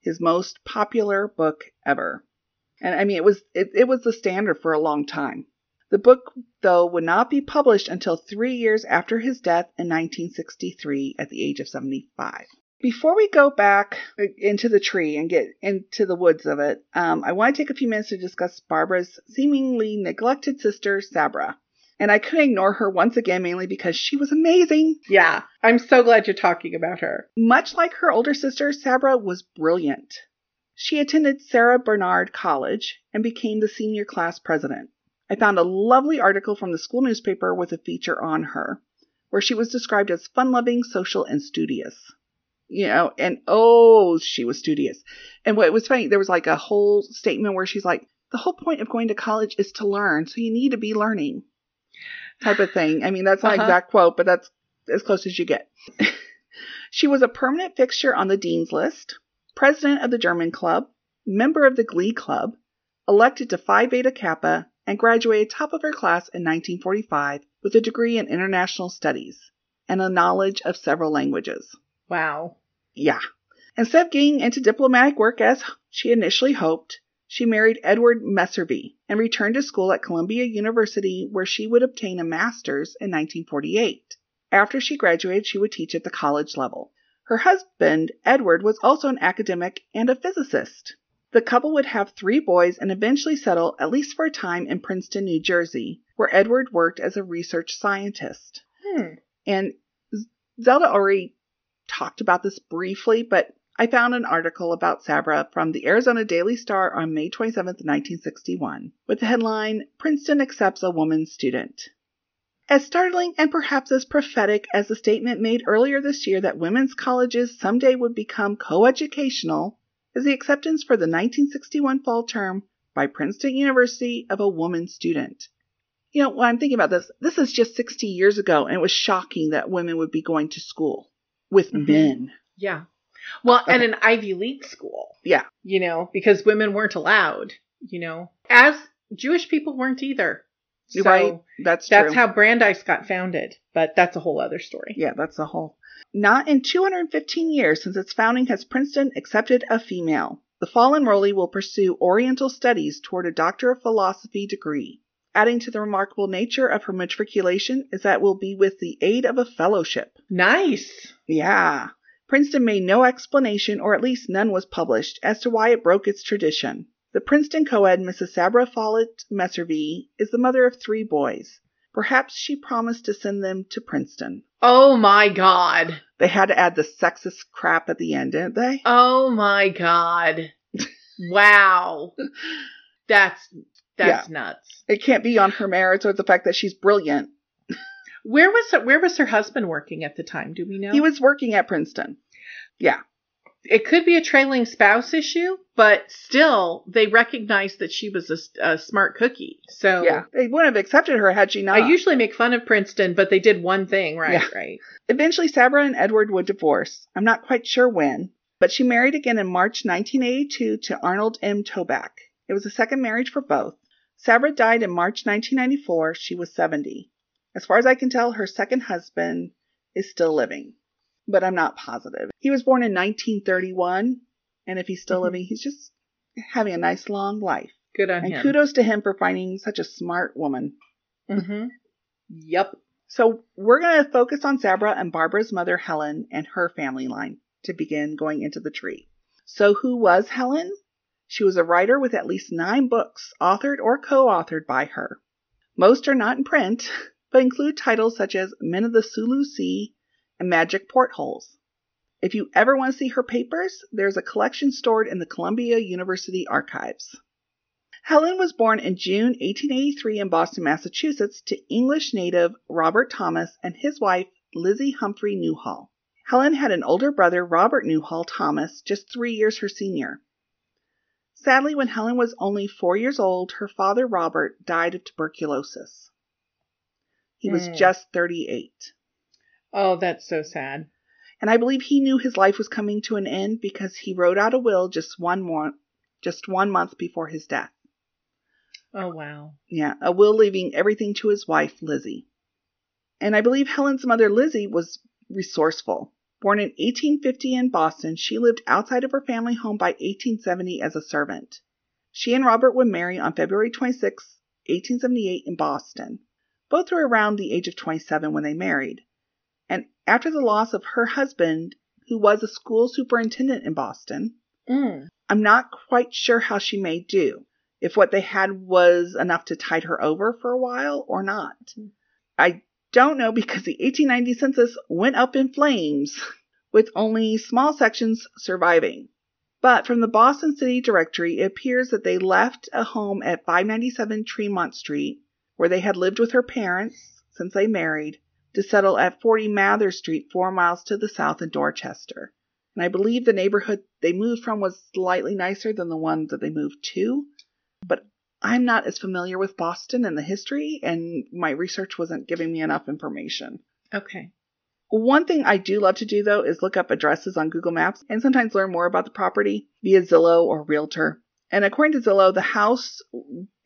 his most popular book ever. And I mean, it was it, it was the standard for a long time. The book, though, would not be published until three years after his death in 1963 at the age of 75. Before we go back into the tree and get into the woods of it, um, I want to take a few minutes to discuss Barbara's seemingly neglected sister, Sabra and I couldn't ignore her once again, mainly because she was amazing. Yeah, I'm so glad you're talking about her. Much like her older sister, Sabra was brilliant. She attended Sarah Barnard College and became the senior class president. I found a lovely article from the school newspaper with a feature on her, where she was described as fun loving, social, and studious. You know, and oh, she was studious. And what was funny, there was like a whole statement where she's like, the whole point of going to college is to learn, so you need to be learning type of thing. I mean, that's not uh-huh. exact quote, but that's as close as you get. she was a permanent fixture on the dean's list, president of the German club, member of the Glee club, elected to Phi Beta Kappa, and graduated top of her class in 1945 with a degree in international studies and a knowledge of several languages. Wow. Yeah. Instead of getting into diplomatic work as she initially hoped, she married Edward Meservey and returned to school at Columbia University, where she would obtain a master's in 1948. After she graduated, she would teach at the college level. Her husband, Edward, was also an academic and a physicist. The couple would have three boys and eventually settle, at least for a time, in Princeton, New Jersey, where Edward worked as a research scientist. Hmm. And Zelda already talked about this briefly, but I found an article about Sabra from the Arizona Daily Star on May 27, 1961, with the headline Princeton Accepts a Woman Student. As startling and perhaps as prophetic as the statement made earlier this year that women's colleges someday would become coeducational is the acceptance for the 1961 fall term by Princeton University of a woman student. You know, when I'm thinking about this, this is just 60 years ago, and it was shocking that women would be going to school with mm-hmm. men. Yeah. Well, okay. and an Ivy League school. Yeah. You know, because women weren't allowed, you know, as Jewish people weren't either. So right. That's true. That's how Brandeis got founded, but that's a whole other story. Yeah, that's a whole. Not in 215 years since its founding has Princeton accepted a female. The fall enrollee will pursue Oriental Studies toward a Doctor of Philosophy degree. Adding to the remarkable nature of her matriculation is that it will be with the aid of a fellowship. Nice. Yeah. Princeton made no explanation, or at least none was published, as to why it broke its tradition. The Princeton co-ed Mrs. Sabra Follett Meservey is the mother of three boys. Perhaps she promised to send them to Princeton. Oh my god. They had to add the sexist crap at the end, didn't they? Oh my god. wow. That's that's yeah. nuts. It can't be on her merits or the fact that she's brilliant. Where was her, where was her husband working at the time? Do we know? He was working at Princeton. Yeah. It could be a trailing spouse issue, but still, they recognized that she was a, a smart cookie. So yeah, they wouldn't have accepted her had she not. I usually make fun of Princeton, but they did one thing right. Yeah. Right. Eventually, Sabra and Edward would divorce. I'm not quite sure when, but she married again in March 1982 to Arnold M. Toback. It was a second marriage for both. Sabra died in March 1994. She was 70. As far as I can tell, her second husband is still living, but I'm not positive. He was born in 1931, and if he's still Mhm. living, he's just having a nice long life. Good on And him. kudos to him for finding such a smart woman. hmm Yep. So we're going to focus on Sabra and Barbara's mother, Helen, and her family line to begin going into the tree. So who was Helen? She was a writer with at least nine books, authored or co-authored by her. Most are not in print, but include titles such as Men of the Sulu Sea and Magic Portholes. If you ever want to see her papers, there's a collection stored in the Columbia University archives. Helen was born in June 1883 in Boston, Massachusetts, to English native Robert Thomas and his wife Lizzie Humphrey Newhall. Helen had an older brother, Robert Newhall Thomas, just three years her senior. Sadly, when Helen was only four years old, her father, Robert, died of tuberculosis. He was Hmm. just 38. Oh, that's so sad. And I believe he knew his life was coming to an end because he wrote out a will just one more, just one month before his death. Oh, wow. Yeah, a will leaving everything to his wife, Lizzie. And I believe Helen's mother, Lizzie, was resourceful. Born in 1850 in Boston, she lived outside of her family home by 1870 as a servant. She and Robert would marry on February 26, 1878, in Boston. Both were around the age of 27 when they married. And after the loss of her husband, who was a school superintendent in Boston, Mm. I'm not quite sure how she made do, if what they had was enough to tide her over for a while or not. I don't know because the 1890 census went up in flames, with only small sections surviving. But from the Boston City Directory, it appears that they left a home at 597 Tremont Street, where they had lived with her parents since they married, to settle at 40 Mather Street, four miles to the south in Dorchester. And I believe the neighborhood they moved from was slightly nicer than the one that they moved to. But I'm not as familiar with Boston and the history, and my research wasn't giving me enough information. Okay. One thing I do love to do, though, is look up addresses on Google Maps and sometimes learn more about the property via Zillow or Realtor. And according to Zillow, the house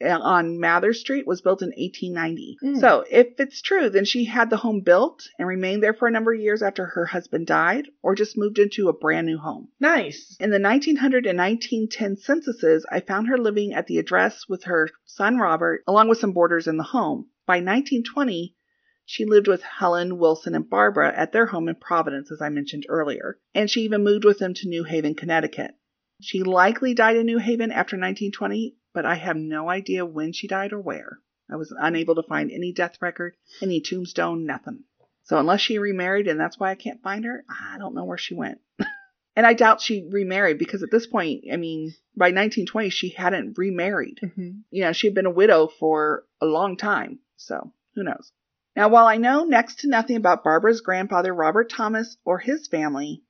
on Mather Street was built in 1890. Mm. So if it's true, then she had the home built and remained there for a number of years after her husband died, or just moved into a brand new home. Nice. In the 1900 and 1910 censuses, I found her living at the address with her son Robert, along with some boarders in the home. By 1920, she lived with Helen, Wilson, and Barbara at their home in Providence, as I mentioned earlier, and she even moved with them to New Haven, Connecticut. She likely died in New Haven after 1920, but I have no idea when she died or where. I was unable to find any death record, any tombstone, nothing. So unless she remarried and that's why I can't find her, I don't know where she went. and I doubt she remarried because at this point, I mean, by 1920 she hadn't remarried. hmm You know, she had been a widow for a long time. So who knows? Now, while I know next to nothing about Barbara's grandfather, Robert Thomas, or his family,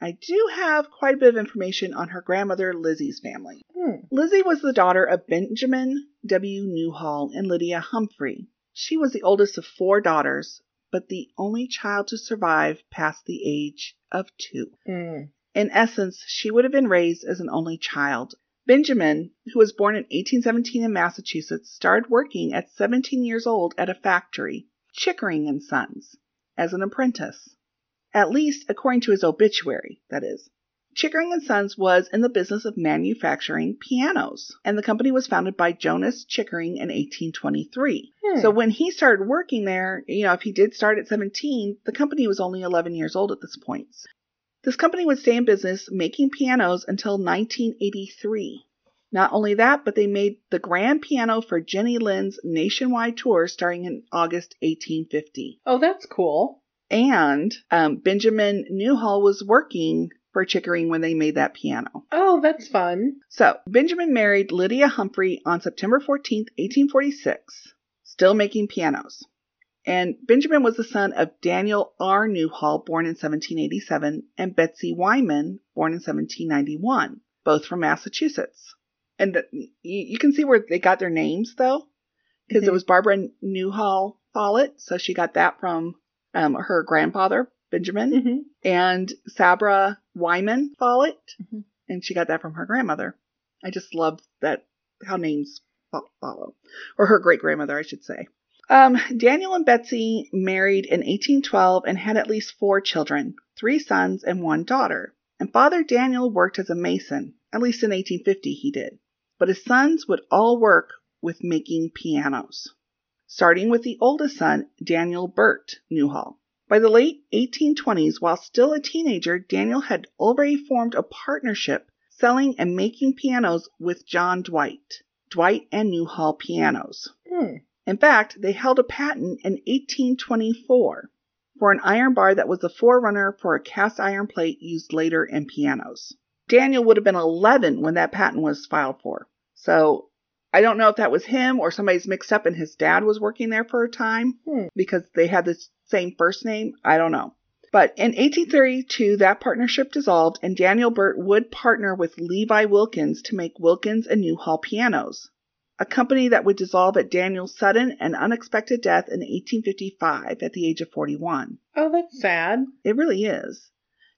I do have quite a bit of information on her grandmother, Lizzie's family. Hmm. Lizzie was the daughter of Benjamin W. Newhall and Lydia Humphrey. She was the oldest of four daughters, but the only child to survive past the age of two. Mm. In essence, she would have been raised as an only child. Benjamin, who was born in 1817 in Massachusetts, started working at 17 years old at a factory, Chickering and Sons, as an apprentice. At least according to his obituary, that is. Chickering and Sons was in the business of manufacturing pianos, and the company was founded by Jonas Chickering in 1823. Hmm. So when he started working there, you know, if he did start at 17, the company was only 11 years old at this point. This company would stay in business making pianos until 1983. Not only that, but they made the grand piano for Jenny Lind's nationwide tour starting in August 1850. Oh, that's cool. And um, Benjamin Newhall was working for Chickering when they made that piano. Oh, that's fun. So, Benjamin married Lydia Humphrey on September 14th, 1846, still making pianos. And Benjamin was the son of Daniel R. Newhall, born in 1787, and Betsy Wyman, born in 1791, both from Massachusetts. And the, you, you can see where they got their names, though, because Mhm. it was Barbara Newhall Follett, so she got that from um, her grandfather, Benjamin hmm and Sabra Wyman Follett, Mhm. and she got that from her grandmother. I just love that how names follow, or her great grandmother, I should say. Um, Daniel and Betsy married in 1812 and had at least four children, three sons and one daughter. And Father Daniel worked as a mason, at least in 1850 he did. But his sons would all work with making pianos, starting with the oldest son, Daniel Burt Newhall. By the late 1820s, while still a teenager, Daniel had already formed a partnership selling and making pianos with John Dwight, Dwight and Newhall Pianos. Hmm. In fact, they held a patent in 1824 for an iron bar that was the forerunner for a cast iron plate used later in pianos. Daniel would have been 11 when that patent was filed for. So I don't know if that was him or somebody's mixed up and his dad was working there for a time Hmm. because they had the same first name. I don't know. But in 1832, that partnership dissolved, and Daniel Burt would partner with Levi Wilkins to make Wilkins and Newhall pianos, a company that would dissolve at Daniel's sudden and unexpected death in 1855 at the age of 41. Oh, that's sad. It really is.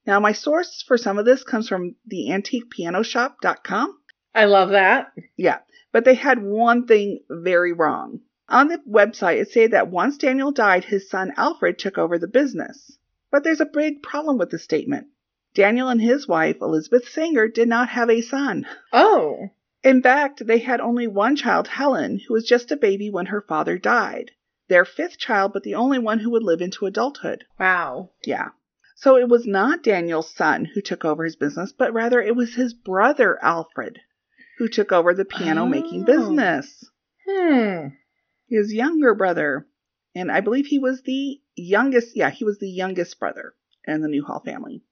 Now, my source for some of this comes from the antiquepianoshop.com. I love that. Yeah, but they had one thing very wrong. On the website, it said that once Daniel died, his son Alfred took over the business. But there's a big problem with the statement. Daniel and his wife, Elizabeth Sanger, did not have a son. Oh. In fact, they had only one child, Helen, who was just a baby when her father died. Their fifth child, but the only one who would live into adulthood. Wow. Yeah. So it was not Daniel's son who took over his business, but rather it was his brother, Alfred, who took over the piano making Oh. business. Hmm. His younger brother. And I believe he was the youngest, yeah, he was the youngest brother in the Newhall family.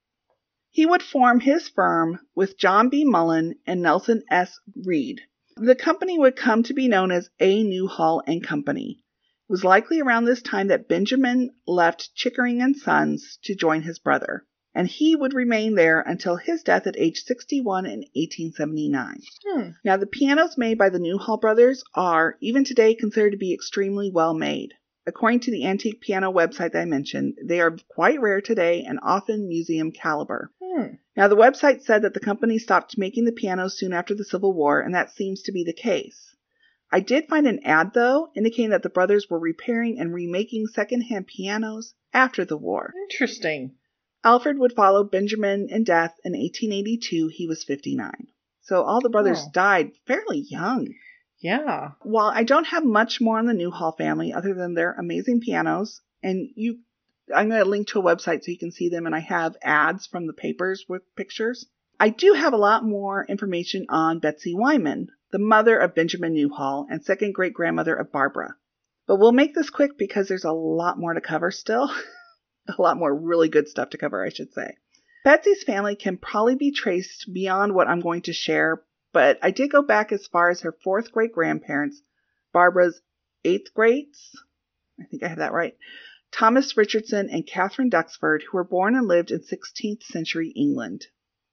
He would form his firm with John B. Mullen and Nelson S. Reed. The company would come to be known as A. Newhall and Company. It was likely around this time that Benjamin left Chickering and Sons to join his brother, and he would remain there until his death at age 61 in 1879. Hmm. Now, the pianos made by the Newhall brothers are, even today, considered to be extremely well made. According to the antique piano website that I mentioned, they are quite rare today and often museum caliber. Hmm. Now, the website said that the company stopped making the pianos soon after the Civil War, and that seems to be the case. I did find an ad, though, indicating that the brothers were repairing and remaking secondhand pianos after the war. Interesting. Alfred would follow Benjamin in death in 1882. He was 59. So all the brothers Oh. died fairly young. Yeah. While I don't have much more on the Newhall family other than their amazing pianos, and you, I'm going to link to a website so you can see them, and I have ads from the papers with pictures. I do have a lot more information on Betsy Wyman, the mother of Benjamin Newhall and second great grandmother of Barbara. But we'll make this quick because there's a lot more to cover still. a lot more really good stuff to cover, I should say. Betsy's family can probably be traced beyond what I'm going to share, but I did go back as far as her fourth great grandparents, Barbara's eighth greats, I think I have that right, Thomas Richardson and Catherine Duxford, who were born and lived in 16th century England.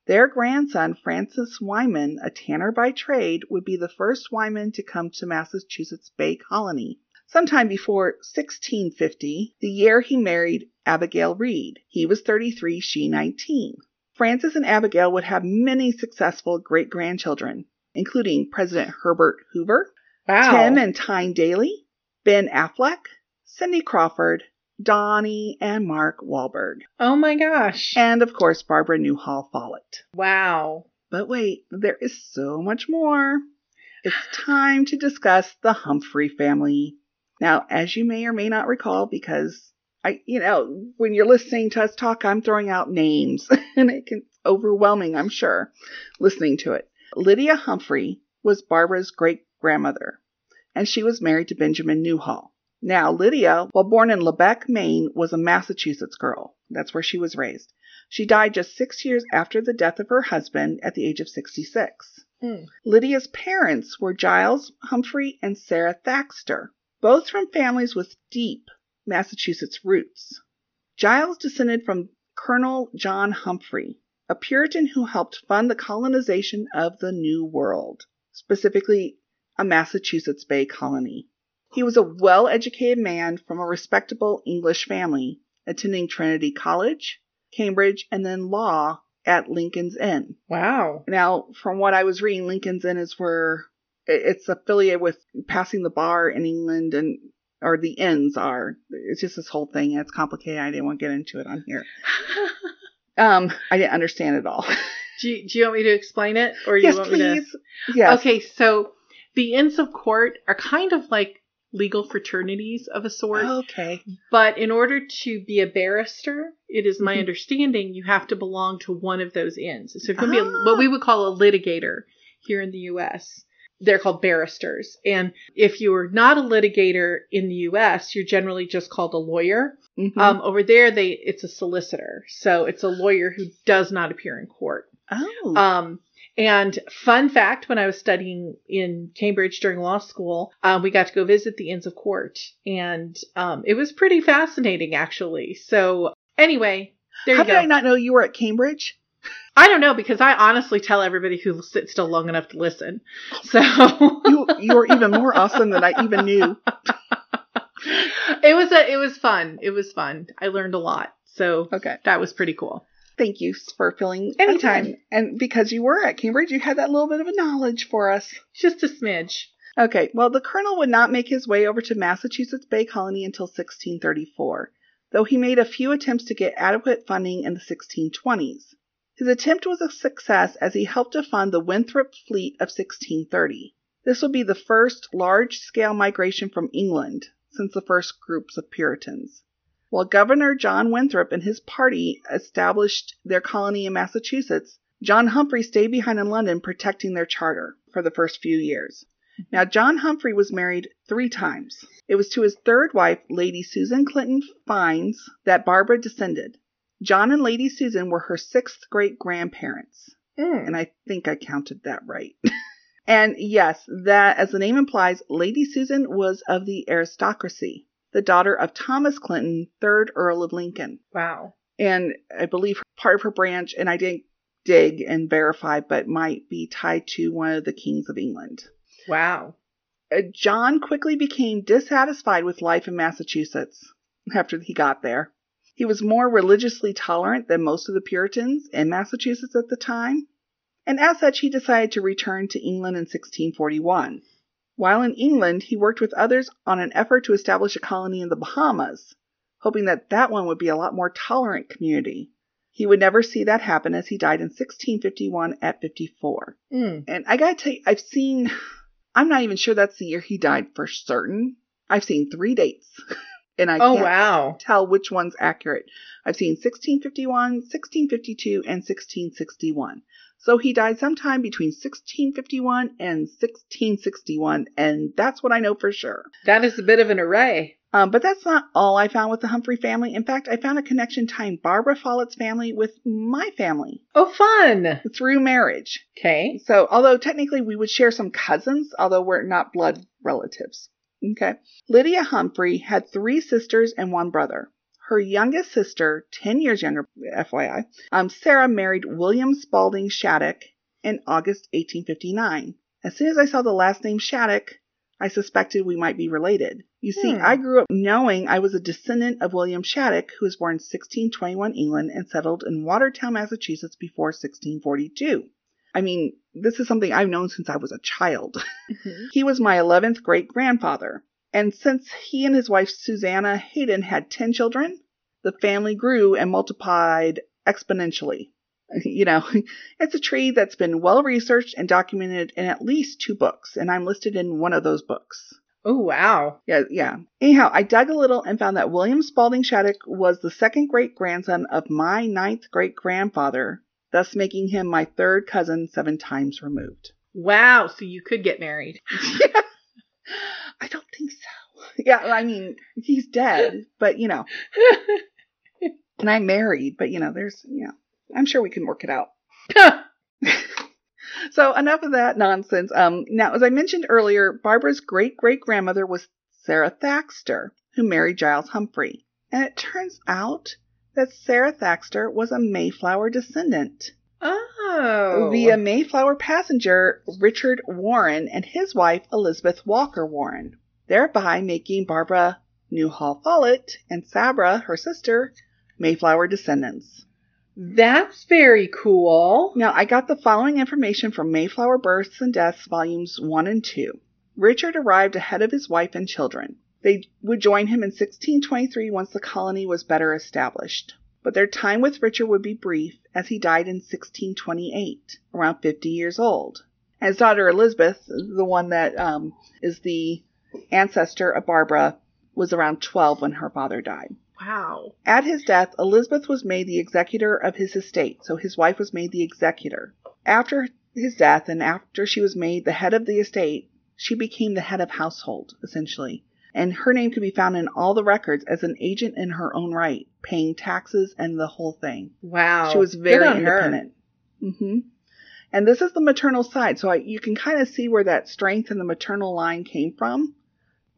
Their grandson, Francis Wyman, a tanner by trade, would be the first Wyman to come to Massachusetts Bay Colony. Sometime before 1650, the year he married Abigail Reed. He was 33, she 19. Francis and Abigail would have many successful great grandchildren, including President Herbert Hoover, Wow. Tim and Tyne Daly, Ben Affleck, Cindy Crawford, Donnie, and Mark Wahlberg. oh my gosh. And of course, Barbara Newhall Follett. wow. But wait, there is so much more. It's time to discuss the Humphrey family. Now, as you may or may not recall, because I, you know, when you're listening to us talk, I'm throwing out names and it can overwhelming, I'm sure, listening to it. Lydia Humphrey was Barbara's great grandmother, and she was married to Benjamin Newhall. Now, Lydia, while born in Lubec, Maine, was a Massachusetts girl. That's where she was raised. She died just six years after the death of her husband at the age of 66. Hmm. Lydia's parents were Giles Humphrey and Sarah Thaxter, both from families with deep Massachusetts roots. Giles descended from Colonel John Humphrey, a Puritan who helped fund the colonization of the New World, specifically a Massachusetts Bay colony. He was a well educated man from a respectable English family, attending Trinity College, Cambridge, and then law at Lincoln's Inn. Wow. Now, from what I was reading, Lincoln's Inn is where it's affiliated with passing the bar in England and or the ends are. It's just this whole thing. It's complicated. I didn't want to get into it on here. Um, I didn't understand it all. do, you, do you want me to explain it, or yes, you want please. me to? Yes. Okay, so the Inns of Court are kind of like legal fraternities of a sort. Okay. But in order to be a barrister, it is my Mhm. understanding you have to belong to one of those inns. So if you can be a, Ah. what we would call a litigator here in the U.S., they're called barristers. And if you are not a litigator in the U.S., you're generally just called a lawyer. Mhm. Um, over there, they it's a solicitor, so it's a lawyer who does not appear in court. oh. Um, and fun fact, when I was studying in Cambridge during law school, um, we got to go visit the Inns of Court, and um, it was pretty fascinating, actually. So anyway, there How you did. I not know you were at Cambridge? I don't know because I honestly tell everybody who will sit still long enough to listen. So You you were even more awesome than I even knew. it was a it was fun. It was fun. I learned a lot. So Okay. that was pretty cool. Thank you for filling Anytime. anytime. And because you were at Cambridge, you had that little bit of a knowledge for us. Just a smidge. Okay, well, the colonel would not make his way over to Massachusetts Bay Colony until 1634, though he made a few attempts to get adequate funding in the 1620s. His attempt was a success as he helped to fund the Winthrop fleet of 1630. This would be the first large scale migration from England since the first groups of Puritans. While Governor John Winthrop and his party established their colony in Massachusetts, John Humphrey stayed behind in London protecting their charter for the first few years. Now, John Humphrey was married three times. It was to his third wife, Lady Susan Clinton Fiennes, that Barbara descended. John and Lady Susan were her sixth great grandparents. And I think I counted that right. and yes, that, as the name implies, Lady Susan was of the aristocracy, the daughter of Thomas Clinton, 3rd Earl of Lincoln. Wow. And I believe part of her branch, and I didn't dig and verify, but might be tied to one of the kings of England. Wow. Uh, John quickly became dissatisfied with life in Massachusetts after he got there. He was more religiously tolerant than most of the Puritans in Massachusetts at the time, and as such, he decided to return to England in 1641. While in England, he worked with others on an effort to establish a colony in the Bahamas, hoping that that one would be a lot more tolerant community. He would never see that happen as he died in 1651 at 54. Mm. And I gotta tell you, I've seen, I'm not even sure that's the year he died for certain. I've seen three dates, and I Oh can't wow. tell which one's accurate. I've seen 1651, 1652, and 1661. So he died sometime between 1651 and 1661, and that's what I know for sure. That is a bit of an array. Um, but that's not all I found with the Humphrey family. In fact, I found a connection tying Barbara Follett's family with my family Oh, fun. through marriage. Okay. So, although technically we would share some cousins, although we're not blood relatives. Okay. Lydia Humphrey had three sisters and one brother. Her youngest sister, 10 years younger, FYI, um, Sarah married William Spaulding Shattuck in August 1859. As soon as I saw the last name Shattuck, I suspected we might be related. You see, Hmm. I grew up knowing I was a descendant of William Shattuck, who was born in 1621 England and settled in Watertown, Massachusetts before 1642. I mean, this is something I've known since I was a child. Mhm. he was my 11th great grandfather. And since he and his wife Susanna Hayden had 10 children, the family grew and multiplied exponentially. You know, it's a tree that's been well researched and documented in at least two books, and I'm listed in one of those books. Oh wow. Yeah, yeah. Anyhow, I dug a little and found that William Spaulding Shattuck was the second great grandson of my ninth great grandfather, thus making him my third cousin seven times removed. Wow. So you could get married. yeah. I don't think so. Yeah, I mean, he's dead, but you know, and I'm married, but you know, there's, you know, I'm sure we can work it out. So enough of that nonsense. Um, now, as I mentioned earlier, Barbara's great great grandmother was Sarah Thaxter, who married Giles Humphrey. And it turns out that Sarah Thaxter was a Mayflower descendant oh. via Mayflower passenger Richard Warren and his wife Elizabeth Walker Warren, thereby making Barbara Newhall Follett and Sabra, her sister, Mayflower descendants. That's very cool. Now, I got the following information from Mayflower Births and Deaths, volumes 1 and 2. Richard arrived ahead of his wife and children. They would join him in 1623 once the colony was better established. But their time with Richard would be brief, as he died in 1628, around 50 years old. His daughter Elizabeth, the one that um, is the ancestor of Barbara, was around 12 when her father died. Wow. At his death, Elizabeth was made the executor of his estate, so his wife was made the executor. After his death and after she was made the head of the estate, she became the head of household, essentially. And her name could be found in all the records as an agent in her own right, paying taxes and the whole thing. Wow. She was very independent. hmm And this is the maternal side, so I, you can kind of see where that strength in the maternal line came from.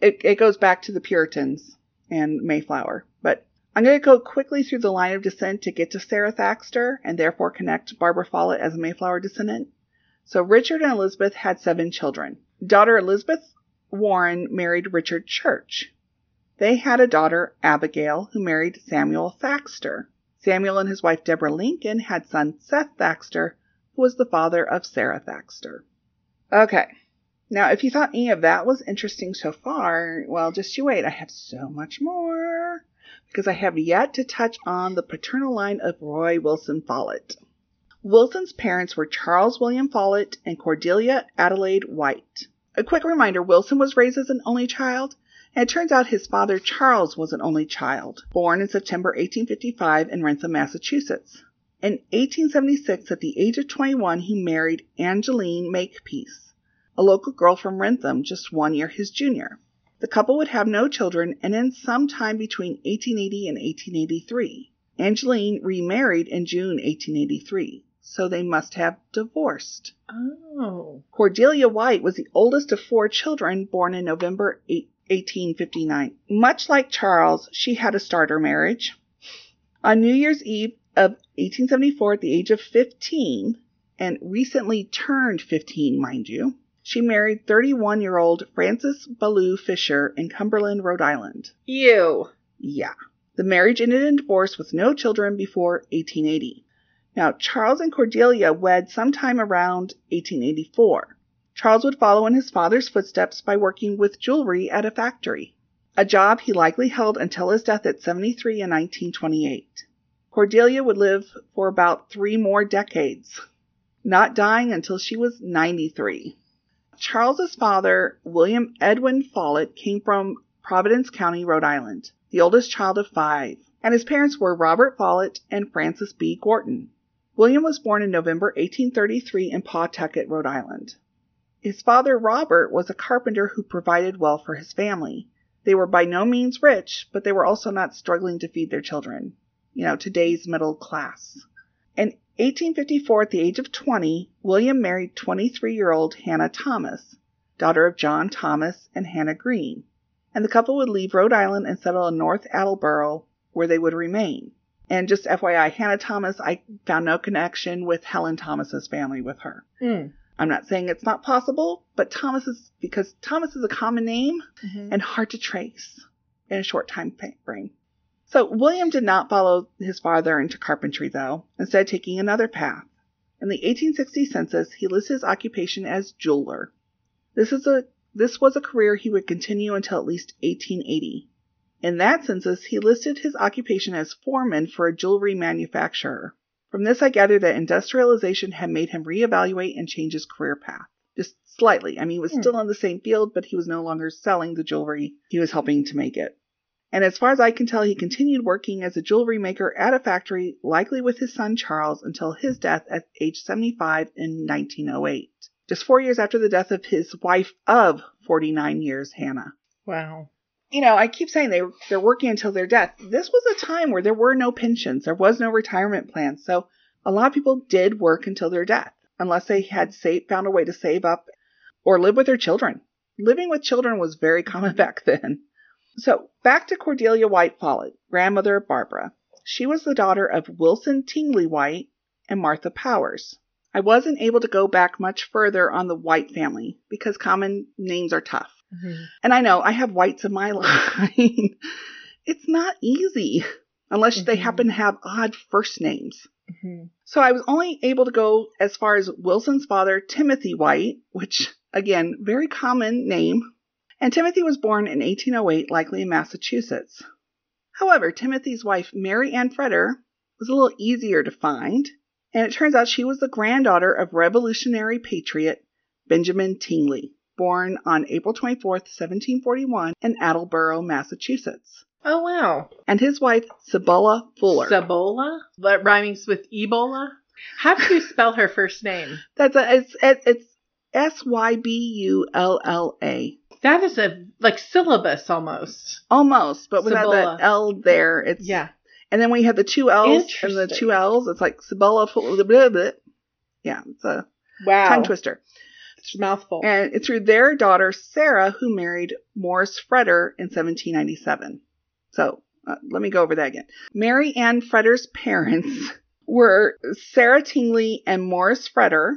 It, it goes back to the Puritans and Mayflower. But I'm going to go quickly through the line of descent to get to Sarah Thaxter and therefore connect Barbara Follett as a Mayflower descendant. So Richard and Elizabeth had seven children. Daughter Elizabeth Warren married Richard Church. They had a daughter, Abigail, who married Samuel Thaxter. Samuel and his wife Deborah Lincoln had son Seth Thaxter, who was the father of Sarah Thaxter. Okay. Now, if you thought any of that was interesting so far, well, just you wait. I have so much more because I have yet to touch on the paternal line of Roy Wilson Follett. Wilson's parents were Charles William Follett and Cordelia Adelaide White. A quick reminder Wilson was raised as an only child, and it turns out his father Charles was an only child, born in September 1855 in Wrentham, Massachusetts. In 1876, at the age of 21, he married Angeline Makepeace, a local girl from Wrentham, just one year his junior. The couple would have no children, and in some time between 1880 and 1883, Angeline remarried in June 1883, so they must have divorced. Oh. Cordelia White was the oldest of four children born in November 8, 1859. Much like Charles, she had a starter marriage. On New Year's Eve of 1874, at the age of 15, and recently turned 15, mind you, she married 31 year old Francis Ballou Fisher in Cumberland, Rhode Island. You. Yeah. The marriage ended in divorce with no children before 1880. Now, Charles and Cordelia wed sometime around 1884. Charles would follow in his father's footsteps by working with jewelry at a factory, a job he likely held until his death at 73 in 1928. Cordelia would live for about three more decades, not dying until she was 93. Charles's father, William Edwin Follett, came from Providence County, Rhode Island, the oldest child of five, and his parents were Robert Follett and Frances B. Gorton. William was born in November 1833 in Pawtucket, Rhode Island. His father, Robert, was a carpenter who provided well for his family. They were by no means rich, but they were also not struggling to feed their children. You know, today's middle class. In 1854, at the age of 20, William married 23 year old Hannah Thomas, daughter of John Thomas and Hannah Green, and the couple would leave Rhode Island and settle in North Attleboro, where they would remain. And just FYI, Hannah Thomas, I found no connection with Helen Thomas's family with her. Mm. I'm not saying it's not possible, but Thomas is because Thomas is a common name Mhm. and hard to trace in a short time frame. So William did not follow his father into carpentry, though, instead taking another path. In the 1860 census, he lists his occupation as jeweler. This is a this was a career he would continue until at least 1880. In that census, he listed his occupation as foreman for a jewelry manufacturer. From this, I gather that industrialization had made him reevaluate and change his career path. Just slightly. I mean, he was Hmm. still in the same field, but he was no longer selling the jewelry. He was helping to make it. And as far as I can tell, he continued working as a jewelry maker at a factory, likely with his son Charles, until his death at age 75 in 1908. Just four years after the death of his wife of 49 years, Hannah Wow. You know, I keep saying they they're working until their death. This was a time where there were no pensions, there was no retirement plans, so a lot of people did work until their death, unless they had saved, found a way to save up or live with their children. Living with children was very common back then. So back to Cordelia White Follett, grandmother of Barbara. She was the daughter of Wilson Tingley White and Martha Powers. I wasn't able to go back much further on the White family because common names are tough. Mhm. And I know I have whites in my line. it's not easy unless they Mhm. happen to have odd first names. Mhm. So I was only able to go as far as Wilson's father, Timothy White, which, again, very common name. And Timothy was born in 1808, likely in Massachusetts. However, Timothy's wife, Mary Ann Fretter, was a little easier to find, and it turns out she was the granddaughter of Revolutionary patriot Benjamin Tingley, born on April 24th, 1741, in Attleboro, Massachusetts, Oh wow. and his wife, Sybulla Fuller. Sabola? That rhymes with Ebola? How do you spell her first name? That's a it's it, it's S Y B U L L A. That is a like syllabus almost. Almost, but without Sybulla. the L there, it's Yeah. And then we have the two L's and the two L's. It's like Sybulla. Fuller- blah, blah. Yeah, it's a Wow. tongue twister. It's mouthful. And it's through their daughter Sarah who married Morris Fretter in 1797. So uh, let me go over that again. Mary Ann Fretter's parents were Sarah Tingley and Morris Fretter.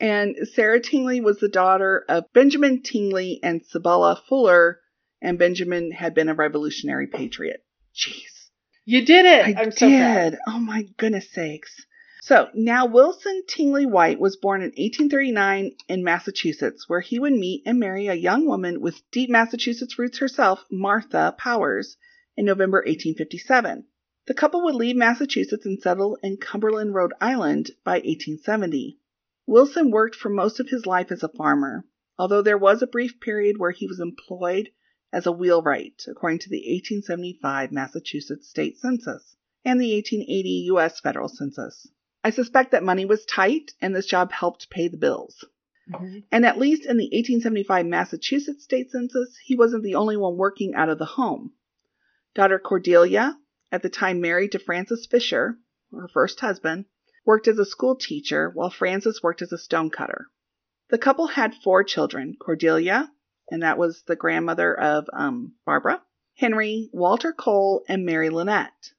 And Sarah Tingley was the daughter of Benjamin Tingley and Sybulla Fuller. And Benjamin had been a revolutionary patriot. Jeez. you did it. I I'm so proud. did. Oh my goodness sakes. So now Wilson Tingley White was born in 1839 in Massachusetts, where he would meet and marry a young woman with deep Massachusetts roots herself, Martha Powers, in November 1857. The couple would leave Massachusetts and settle in Cumberland, Rhode Island by 1870. Wilson worked for most of his life as a farmer, although there was a brief period where he was employed as a wheelwright, according to the 1875 Massachusetts State Census and the 1880 U.S. Federal Census. I suspect that money was tight and this job helped pay the bills. Mhm. And at least in the 1875 Massachusetts State Census, he wasn't the only one working out of the home. Daughter Cordelia, at the time married to Francis Fisher, her first husband, worked as a school teacher while Francis worked as a stonecutter. The couple had four children Cordelia, and that was the grandmother of um, Barbara, Henry, Walter Cole, and Mary Lynette.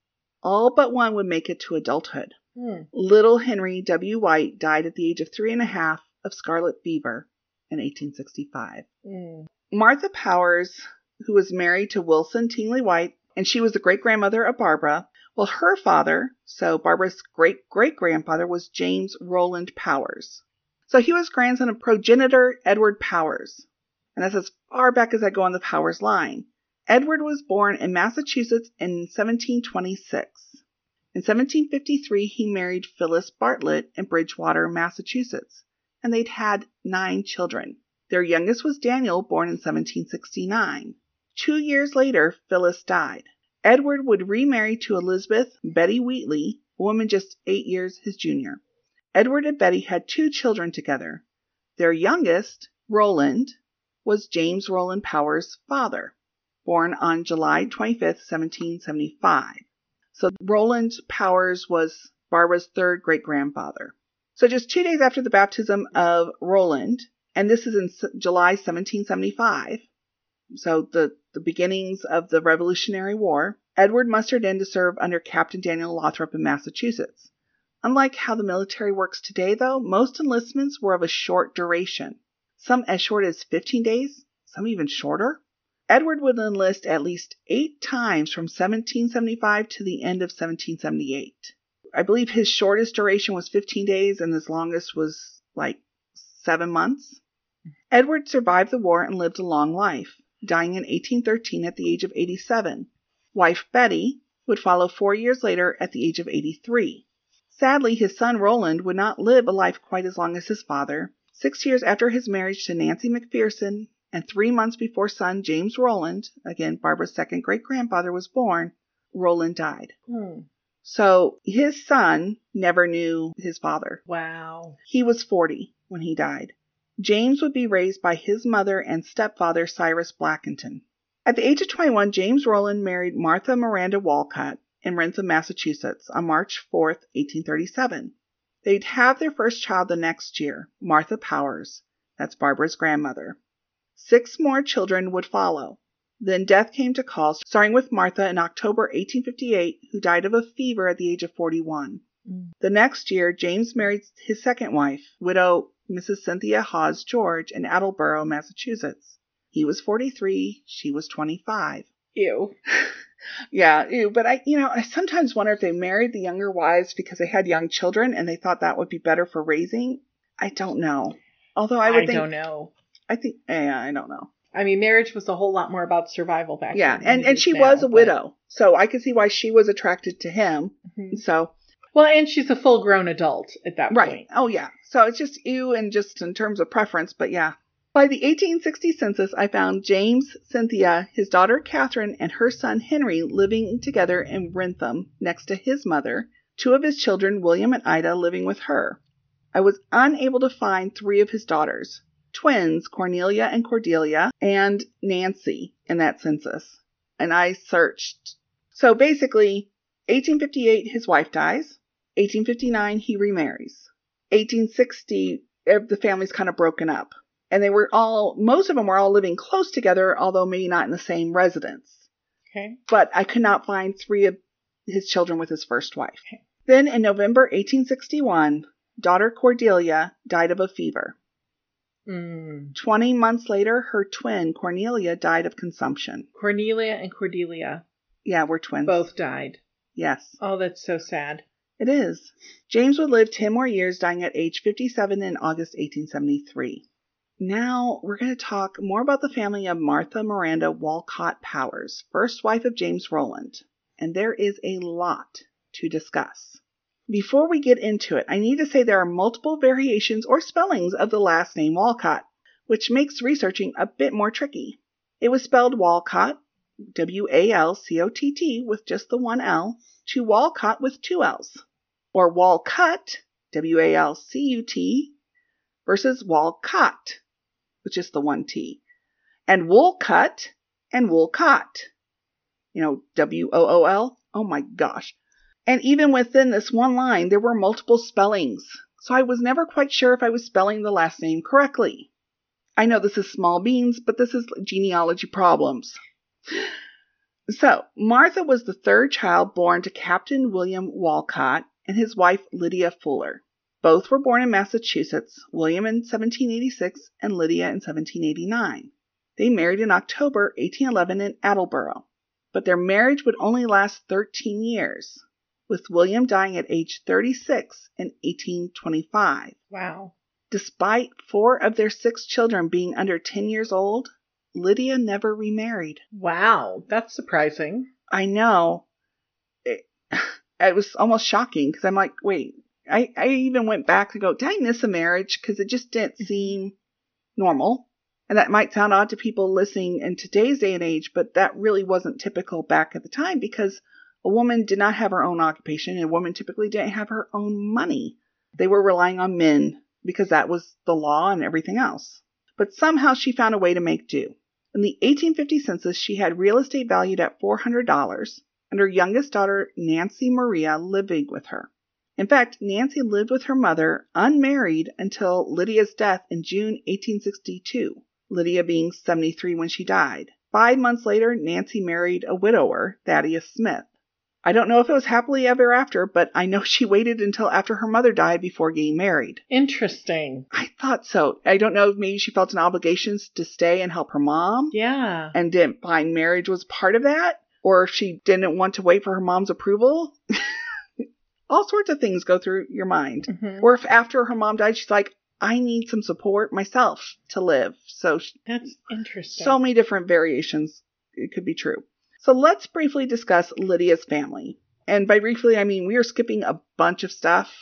All but one would make it to adulthood. Hmm. Little Henry W. White died at the age of three and a half of scarlet fever in 1865. Mm. Martha Powers, who was married to Wilson Tingley White, and she was the great grandmother of Barbara. Well, her father, so Barbara's great great grandfather, was James Roland Powers. So he was grandson of progenitor Edward Powers. And that's as far back as I go on the Powers line. Edward was born in Massachusetts in 1726. In 1753, he married Phyllis Bartlett in Bridgewater, Massachusetts, and they'd had nine children. Their youngest was Daniel, born in 1769. Two years later, Phyllis died. Edward would remarry to Elizabeth Betty Wheatley, a woman just eight years his junior. Edward and Betty had two children together. Their youngest, Roland, was James Roland Powers' father, born on July 25, 1775. So Roland Powers was Barbara's third great grandfather. So just two days after the baptism of Roland, and this is in July 1775, so the, the beginnings of the Revolutionary War, Edward mustered in to serve under Captain Daniel Lothrop in Massachusetts. Unlike how the military works today, though, most enlistments were of a short duration, some as short as 15 days, some even shorter. Edward would enlist at least eight times from 1775 to the end of 1778. I believe his shortest duration was 15 days and his longest was like seven months. Edward survived the war and lived a long life, dying in 1813 at the age of 87. Wife Betty would follow four years later at the age of 83. Sadly, his son Roland would not live a life quite as long as his father. Six years after his marriage to Nancy McPherson, and three months before son James Roland, again Barbara's second great grandfather, was born, Roland died. Hmm. So his son never knew his father. Wow. He was 40 when he died. James would be raised by his mother and stepfather Cyrus Blackington. At the age of 21, James Roland married Martha Miranda Walcott in Wrentham, Massachusetts on March 4, 1837. They'd have their first child the next year, Martha Powers. That's Barbara's grandmother. Six more children would follow. Then death came to call, starting with Martha in October 1858, who died of a fever at the age of 41. Mm. The next year, James married his second wife, widow Mrs. Cynthia Hawes George, in Attleboro, Massachusetts. He was 43, she was 25. Ew. Yeah, ew, but I, you know, I sometimes wonder if they married the younger wives because they had young children and they thought that would be better for raising. I don't know. Although I would I think, don't know. I think, yeah, I don't know. I mean, marriage was a whole lot more about survival back Yeah, then. than and and she now, was a but- widow, so I could see why she was attracted to him. Mhm. So Well, and she's a full grown adult at that right, point. Right. Oh yeah. So it's just you and just in terms of preference, but yeah. By the 1860 census, I found James, Cynthia, his daughter Catherine, and her son Henry living together in Wrentham next to his mother. Two of his children, William and Ida, living with her. I was unable to find three of his daughters, twins, Cornelia and Cordelia, and Nancy, in that census. And I searched. So basically, 1858, his wife dies. 1859, he remarries. 1860, eh, the family's kind of broken up. And they were all, most of them were all living close together, although maybe not in the same residence. Okay. But I could not find three of his children with his first wife. Okay. Then in November 1861, daughter Cordelia died of a fever. Mm. 20 months later, her twin Cornelia died of consumption. Cornelia and Cordelia Yeah, we're twins. both died. Yes, Oh, that's so sad. it is. James would live 10 more years, dying at age 57 in August 1873. Now we're going to talk more about the family of Martha Miranda Walcott Powers, first wife of James Roland. And there is a lot to discuss. Before we get into it, I need to say there are multiple variations or spellings of the last name Walcott, which makes researching a bit more tricky. It was spelled Walcott, W A L C O T T, with just the one L, to Walcott with two L's, or Walcut, W A L C U T, versus Walcott, with just the one T, and Woolcut and Woolcott, you know, W O O L. Oh my gosh. And even within this one line, there were multiple spellings, so I was never quite sure if I was spelling the last name correctly. I know this is small beans, but this is genealogy problems. So, Martha was the third child born to Captain William Walcott and his wife Lydia Fuller. Both were born in Massachusetts, William in 1786 and Lydia in 1789. They married in October 1811 in Attleboro, but their marriage would only last 13 years, with William dying at age 36 in 1825. Wow. Despite four of their six children being under 10 years old, Lydia never remarried. Wow. That's surprising. I know. It, it was almost shocking because I'm like, wait, I, I even went back to go, did I miss a marriage? Because it just didn't mm-hmm. seem normal. And that might sound odd to people listening in today's day and age, but that really wasn't typical back at the time because a woman did not have her own occupation and a woman typically didn't have her own money. They were relying on men because that was the law and everything else. But somehow she found a way to make do. In the 1850 census, she had real estate valued at $400 and her youngest daughter, Nancy Maria, living with her. In fact, Nancy lived with her mother unmarried until Lydia's death in June 1862, Lydia being 73 when she died. Five months later, Nancy married a widower, Thaddeus Smith. I don't know if it was happily ever after, but I know she waited until after her mother died before getting married. Interesting. I thought so. I don't know if maybe she felt an obligation to stay and help her mom Yeah. and didn't find marriage was part of that, or if she didn't want to wait for her mom's approval. All sorts of things go through your mind. Mhm. Or if after her mom died, she's like, I need some support myself to live. So, That's interesting. so many different variations. It could be true. So let's briefly discuss Lydia's family. And by briefly, I mean we are skipping a bunch of stuff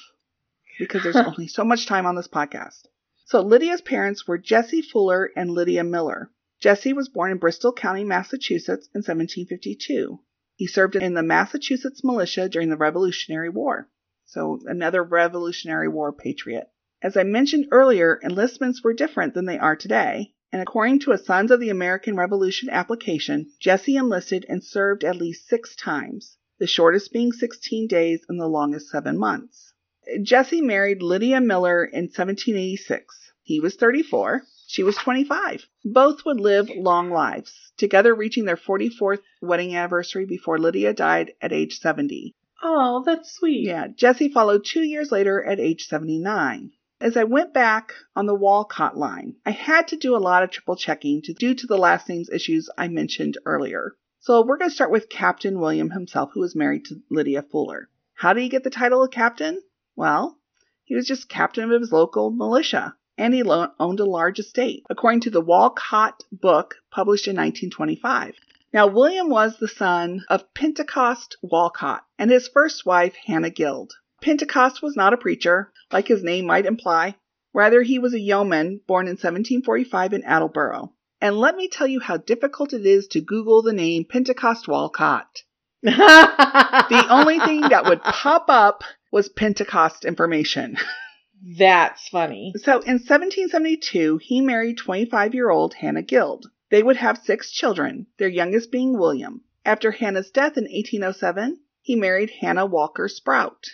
because there's only so much time on this podcast. So Lydia's parents were Jesse Fuller and Lydia Miller. Jesse was born in Bristol County, Massachusetts in 1752. He served in the Massachusetts militia during the Revolutionary War. So another Revolutionary War patriot. As I mentioned earlier, enlistments were different than they are today, and according to a Sons of the American Revolution application, Jesse enlisted and served at least six times, the shortest being 16 days and the longest seven months. Jesse married Lydia Miller in 1786. He was 34. She was 25. Both would live long lives, together reaching their 44th wedding anniversary before Lydia died at age 70. oh, that's sweet. Yeah, Jesse followed two years later at age 79. As I went back on the Walcott line, I had to do a lot of triple checking due to the last names issues I mentioned earlier. So we're going to start with Captain William himself, who was married to Lydia Fuller. How did he get the title of captain? Well, he was just captain of his local militia, and he lo- owned a large estate, according to the Walcott book published in 1925. Now, William was the son of Pentecost Walcott and his first wife, Hannah Guild. Pentecost was not a preacher, like his name might imply. Rather, he was a yeoman born in 1745 in Attleboro. And let me tell you how difficult it is to Google the name Pentecost Walcott. The only thing that would pop up was Pentecost information. That's funny. So in 1772, he married 25 year old Hannah Guild. They would have six children, their youngest being William. After Hannah's death in 1807, he married Hannah Walker Sprout.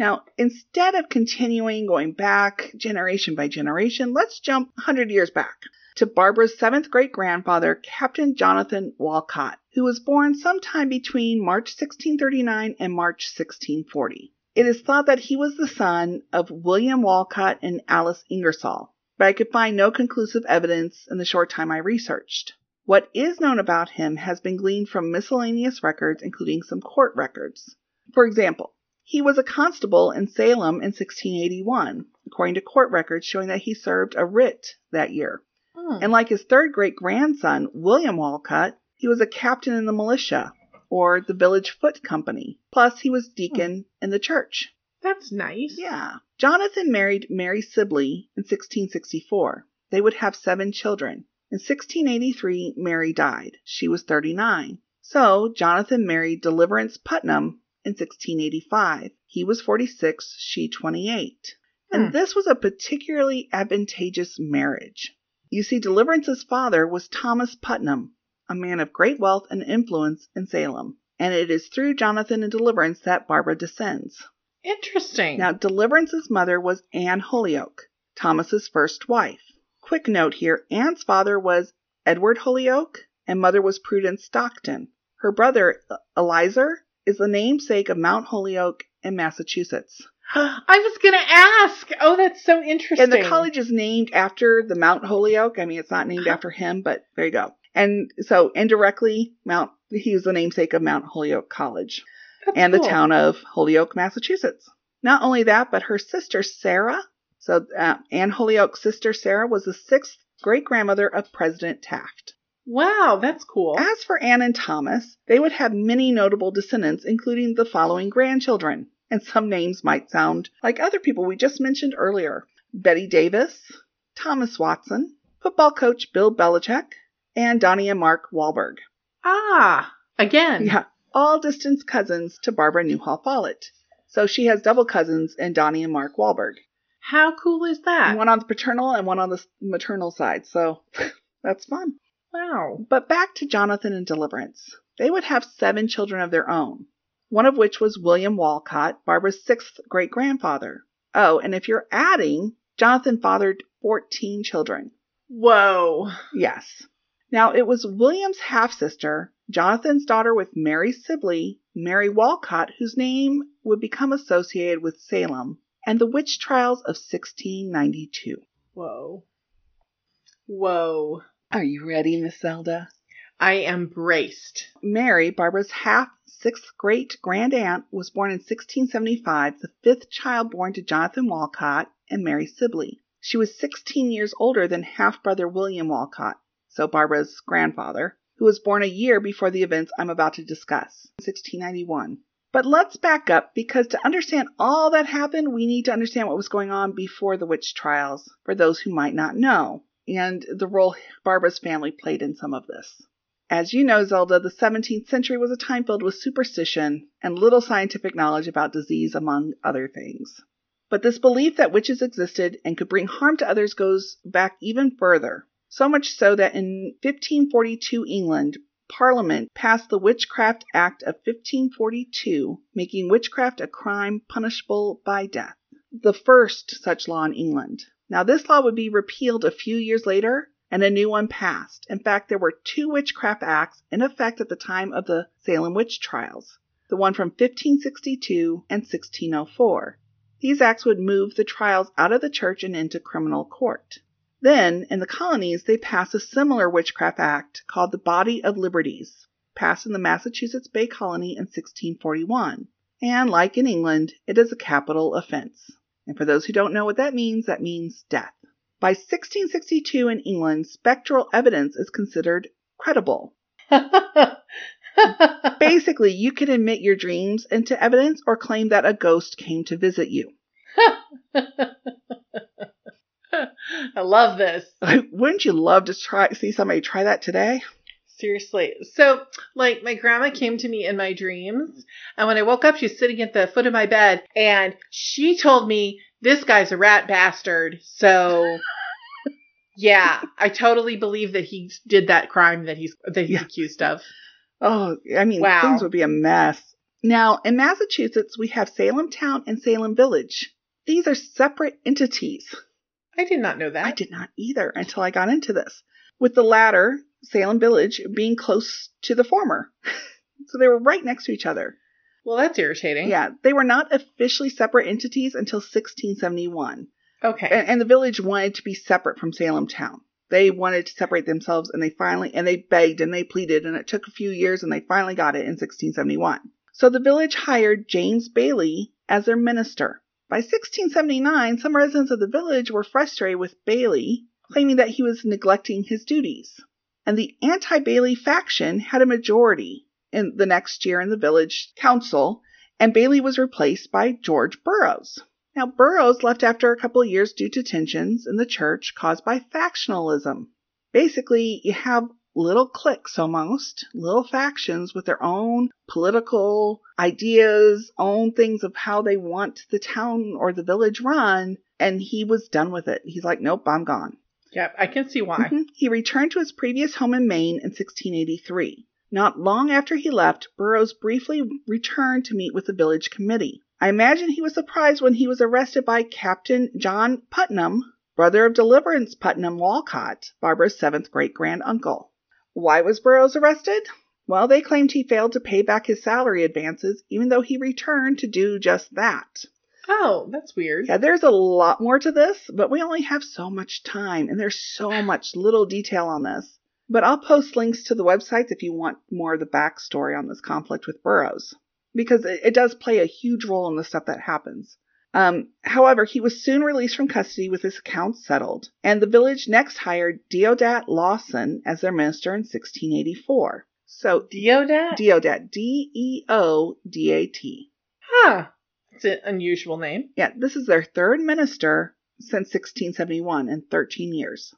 Now, instead of continuing going back generation by generation, let's jump 100 years back to Barbara's seventh great grandfather, Captain Jonathan Walcott, who was born sometime between March 1639 and March 1640. It is thought that he was the son of William Walcott and Alice Ingersoll, but I could find no conclusive evidence in the short time I researched. What is known about him has been gleaned from miscellaneous records, including some court records. For example, he was a constable in Salem in 1681, according to court records showing that he served a writ that year. Hmm. And like his third great grandson, William Walcott, he was a captain in the militia or the village foot company. Plus, he was deacon in the church. That's nice. Yeah. Jonathan married Mary Sibley in 1664. They would have seven children. In 1683, Mary died. She was 39. So, Jonathan married Deliverance Putnam in 1685. He was 46, she 28. And Hmm. this was a particularly advantageous marriage. You see, Deliverance's father was Thomas Putnam, a man of great wealth and influence in Salem. And it is through Jonathan and Deliverance that Barbara descends. Interesting. Now, Deliverance's mother was Anne Holyoke, Thomas's first wife. Quick note here Anne's father was Edward Holyoke, and mother was Prudence Stockton. Her brother, Elizur, is the namesake of Mount Holyoke in Massachusetts. I was going to ask. Oh, that's so interesting. And the college is named after the Mount Holyoke. I mean, it's not named after him, but there you go. And so indirectly, Mount he was the namesake of Mount Holyoke College That's and the town of Holyoke, Massachusetts. Not only that, but her sister Sarah, so uh, Anne Holyoke's sister Sarah, was the sixth great grandmother of President Taft. Wow, that's cool. As for Anne and Thomas, they would have many notable descendants, including the following grandchildren. And some names might sound like other people we just mentioned earlier Bette Davis, Thomas Watson, football coach Bill Belichick, and Donnie and Mark Wahlberg. Ah, again. Yeah, all distant cousins to Barbara Newhall Follett. So she has double cousins in Donnie and Mark Wahlberg. How cool is that? One on the paternal and one on the maternal side. So that's fun. Wow. But back to Jonathan and Deliverance. They would have seven children of their own, one of which was William Walcott, Barbara's sixth great grandfather. Oh, and if you're adding, Jonathan fathered 14 children. Whoa. Yes. Now, it was William's half sister, Jonathan's daughter with Mary Sibley, Mary Walcott, whose name would become associated with Salem and the witch trials of 1692. Whoa. Whoa. Are you ready, Miss Zelda? I am braced. Mary, Barbara's half sixth great grand aunt, was born in 1675, the fifth child born to Jonathan Walcott and Mary Sibley. She was 16 years older than half brother William Walcott, so Barbara's grandfather, who was born a year before the events I'm about to discuss, 1691. But let's back up because to understand all that happened, we need to understand what was going on before the witch trials for those who might not know, and the role Barbara's family played in some of this. As you know, Zelda, the 17th century was a time filled with superstition and little scientific knowledge about disease, among other things. But this belief that witches existed and could bring harm to others goes back even further. So much so that in 1542 England, Parliament passed the Witchcraft Act of 1542, making witchcraft a crime punishable by death. The first such law in England. Now, this law would be repealed a few years later and a new one passed. In fact, there were two witchcraft acts in effect at the time of the Salem witch trials the one from 1562 and 1604. These acts would move the trials out of the church and into criminal court. Then, in the colonies, they passed a similar witchcraft act called the Body of Liberties, passed in the Massachusetts Bay Colony in 1641. And like in England, it is a capital offense. And for those who don't know what that means, that means death. By 1662 in England, spectral evidence is considered credible. Basically, you can admit your dreams into evidence or claim that a ghost came to visit you. I love this. Wouldn't you love to try see somebody try that today? Seriously. So, like, my grandma came to me in my dreams, and when I woke up, she was sitting at the foot of my bed, and she told me, This guy's a rat bastard. So, yeah, I totally believe that he did that crime that he's that he's Yeah. accused of. Oh, I mean, Wow. things would be a mess. Now, in Massachusetts, we have Salem Town and Salem Village. These are separate entities. I did not know that. I did not either until I got into this. With the latter, Salem Village, being close to the former. so they were right next to each other. Well, that's irritating. Yeah, they were not officially separate entities until 1671. Okay. And, and the village wanted to be separate from Salem Town. They wanted to separate themselves and they finally, and they begged and they pleaded and it took a few years and they finally got it in 1671. So the village hired James Bailey as their minister. By 1679, some residents of the village were frustrated with Bailey, claiming that he was neglecting his duties. And the anti Bailey faction had a majority in the next year in the village council, and Bailey was replaced by George Burroughs. Now, Burroughs left after a couple of years due to tensions in the church caused by factionalism. Basically, you have little cliques almost, little factions with their own political ideas, own things of how they want the town or the village run, and he was done with it. He's like, nope, I'm gone. Yep, I can see why. Mhm. He returned to his previous home in Maine in 1683. Not long after he left, Burroughs briefly returned to meet with the village committee. I imagine he was surprised when he was arrested by Captain John Putnam, brother of Deliverance Putnam Walcott, Barbara's seventh great grand uncle. Why was Burroughs arrested? Well, they claimed he failed to pay back his salary advances, even though he returned to do just that. Oh, that's weird. Yeah, there's a lot more to this, but we only have so much time, and there's so much little detail on this. But I'll post links to the websites if you want more of the backstory on this conflict with Burroughs, because it, it does play a huge role in the stuff that happens. Um, however, he was soon released from custody with his accounts settled, and the village next hired Deodat Lawson as their minister in 1684. So, Deodat? Deodat. D E O D A T. huh. It's an unusual name. Yeah, this is their third minister since 1671 in 13 years.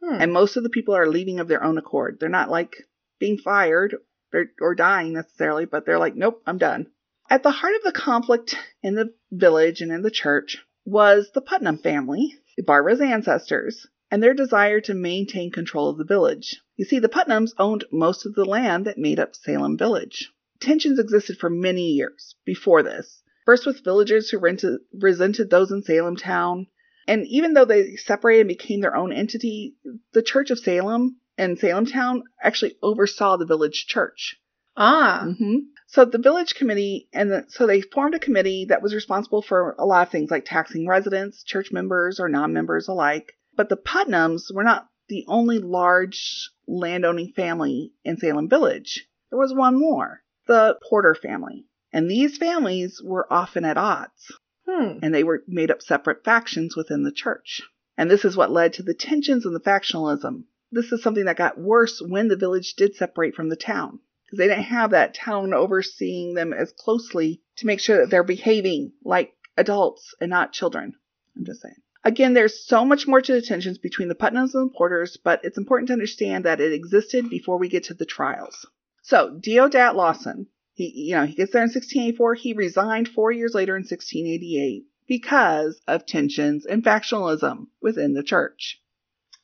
Hmm. And most of the people are leaving of their own accord. They're not like being fired or, or dying necessarily, but they're like, nope, I'm done. At the heart of the conflict in the village and in the church was the Putnam family, Barbara's ancestors, and their desire to maintain control of the village. You see, the Putnams owned most of the land that made up Salem Village. Tensions existed for many years before this. First with villagers who rented, resented those in Salem town, and even though they separated and became their own entity, the Church of Salem and Salem Town actually oversaw the village church. Ah. hmm So the village committee, and the, so they formed a committee that was responsible for a lot of things like taxing residents, church members, or non-members alike. But the Putnams were not the only large landowning family in Salem Village. There was one more, the Porter family. And these families were often at odds Hmm. and they were made up separate factions within the church. And this is what led to the tensions and the factionalism. This is something that got worse when the village did separate from the town because they didn't have that town overseeing them as closely to make sure that they're behaving like adults and not children. I'm just saying. Again, there's so much more to the tensions between the Putnams and the Porters, but it's important to understand that it existed before we get to the trials. So, Deodat Lawson, he, you know, he gets there in 1684. He resigned four years later in 1688 because of tensions and factionalism within the church.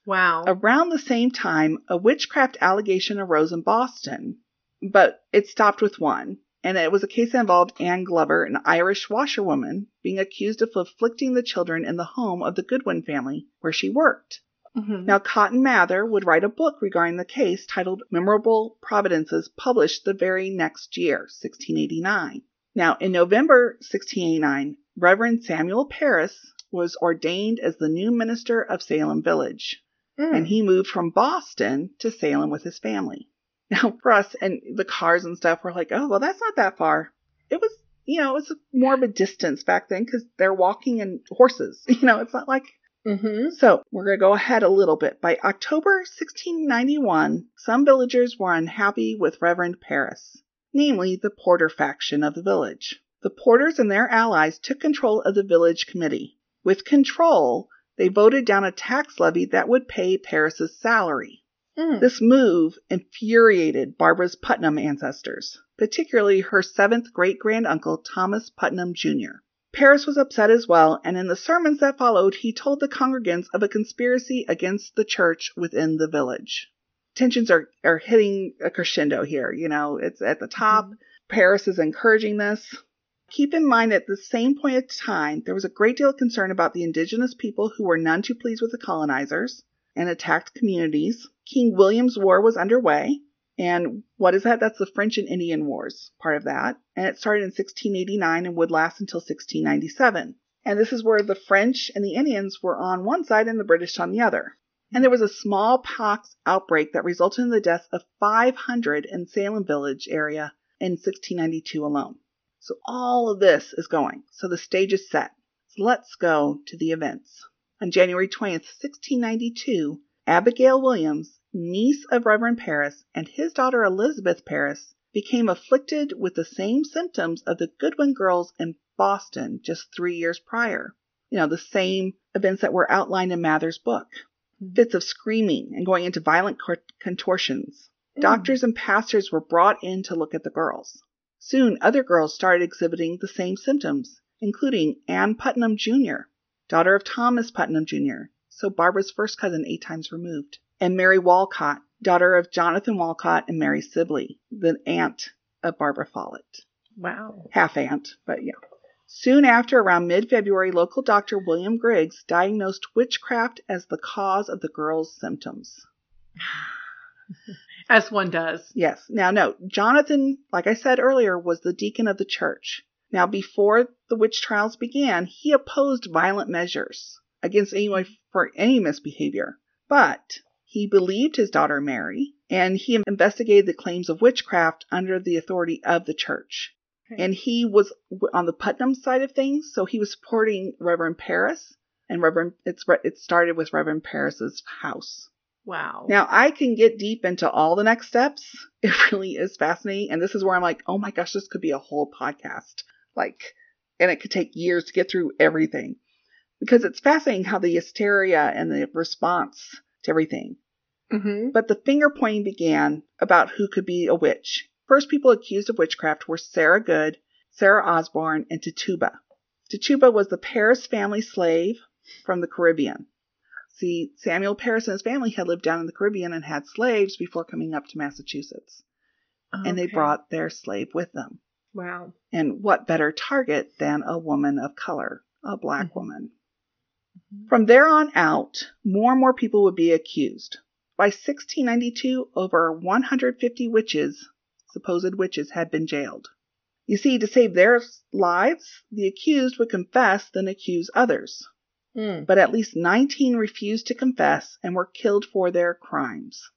Wow. Around the same time, a witchcraft allegation arose in Boston, but it stopped with one. And it was a case that involved Anne Glover, an Irish washerwoman, being accused of afflicting the children in the home of the Goodwin family where she worked. Mhm. Now, Cotton Mather would write a book regarding the case titled Memorable Providences, published the very next year, 1689. Now, in November 1689, Reverend Samuel Parris was ordained as the new minister of Salem Village, Mm. and he moved from Boston to Salem with his family. Now, for us and the cars and stuff, we're like, oh, well, that's not that far. It was, you know, it was more of a distance back then because they're walking and horses. You know, it's not like. Mm-hmm. So we're going to go ahead a little bit. By October 1691, some villagers were unhappy with Reverend Parris, namely the Porter faction of the village. The Porters and their allies took control of the village committee. With control, they voted down a tax levy that would pay Parris's salary. Mm. This move infuriated Barbara's Putnam ancestors, particularly her seventh great grand uncle, Thomas Putnam Jr. Parris was upset as well, and in the sermons that followed, he told the congregants of a conspiracy against the church within the village. Tensions are, are hitting a crescendo here. You know, it's at the top. Mm-hmm. Parris is encouraging this. Keep in mind at the same point of time, there was a great deal of concern about the indigenous people who were none too pleased with the colonizers and attacked communities. King William's War was underway. And what is that? That's the French and Indian Wars, part of that. And it started in 1689 and would last until 1697. And this is where the French and the Indians were on one side and the British on the other. And there was a smallpox outbreak that resulted in the death of 500 in Salem Village area in 1692 alone. So all of this is going. So the stage is set. So let's go to the events. On January 20th, 1692, Abigail Williams, niece of Reverend Parris, and his daughter Elizabeth Parris became afflicted with the same symptoms of the Goodwin girls in Boston just three years prior. You know, the same events that were outlined in Mather's book hmm. fits of screaming and going into violent contortions. Hmm. Doctors and pastors were brought in to look at the girls. Soon, other girls started exhibiting the same symptoms, including Anne Putnam Jr., daughter of Thomas Putnam Jr., so Barbara's first cousin eight times removed, and Mary Walcott, daughter of Jonathan Walcott and Mary Sibley, the aunt of Barbara Follett. Wow. Half aunt, but yeah. Soon after, around mid February, local doctor William Griggs diagnosed witchcraft as the cause of the girl's symptoms. As one does. Yes. Now, note, Jonathan, like I said earlier, was the deacon of the church. Now, before the witch trials began, he opposed violent measures against anyone for any misbehavior. But he believed his daughter Mary, and he investigated the claims of witchcraft under the authority of the church. Okay. And he was on the Putnam side of things, so he was supporting Reverend Parris, and Reverend it's it started with Reverend Parris's house. Wow. Now I can get deep into all the next steps. It really is fascinating, and this is where I'm like, oh my gosh, this could be a whole podcast. Like, and it could take years to get through everything because it's fascinating how the hysteria and the response to everything. mm-hmm. But the finger pointing began about who could be a witch. First people accused of witchcraft were Sarah Good, Sarah Osborne, and Tituba. Tituba was the Parris family slave from the Caribbean. See, Samuel Parris and his family had lived down in the Caribbean and had slaves before coming up to Massachusetts. And they brought their slave with them. Wow. And what better target than a woman of color, a black Mhm. woman? Mhm. From there on out, more and more people would be accused. By 1692, over 150 witches, supposed witches, had been jailed. You see, to save their lives, the accused would confess, then accuse others. Mm. But at least 19 refused to confess and were killed for their crimes.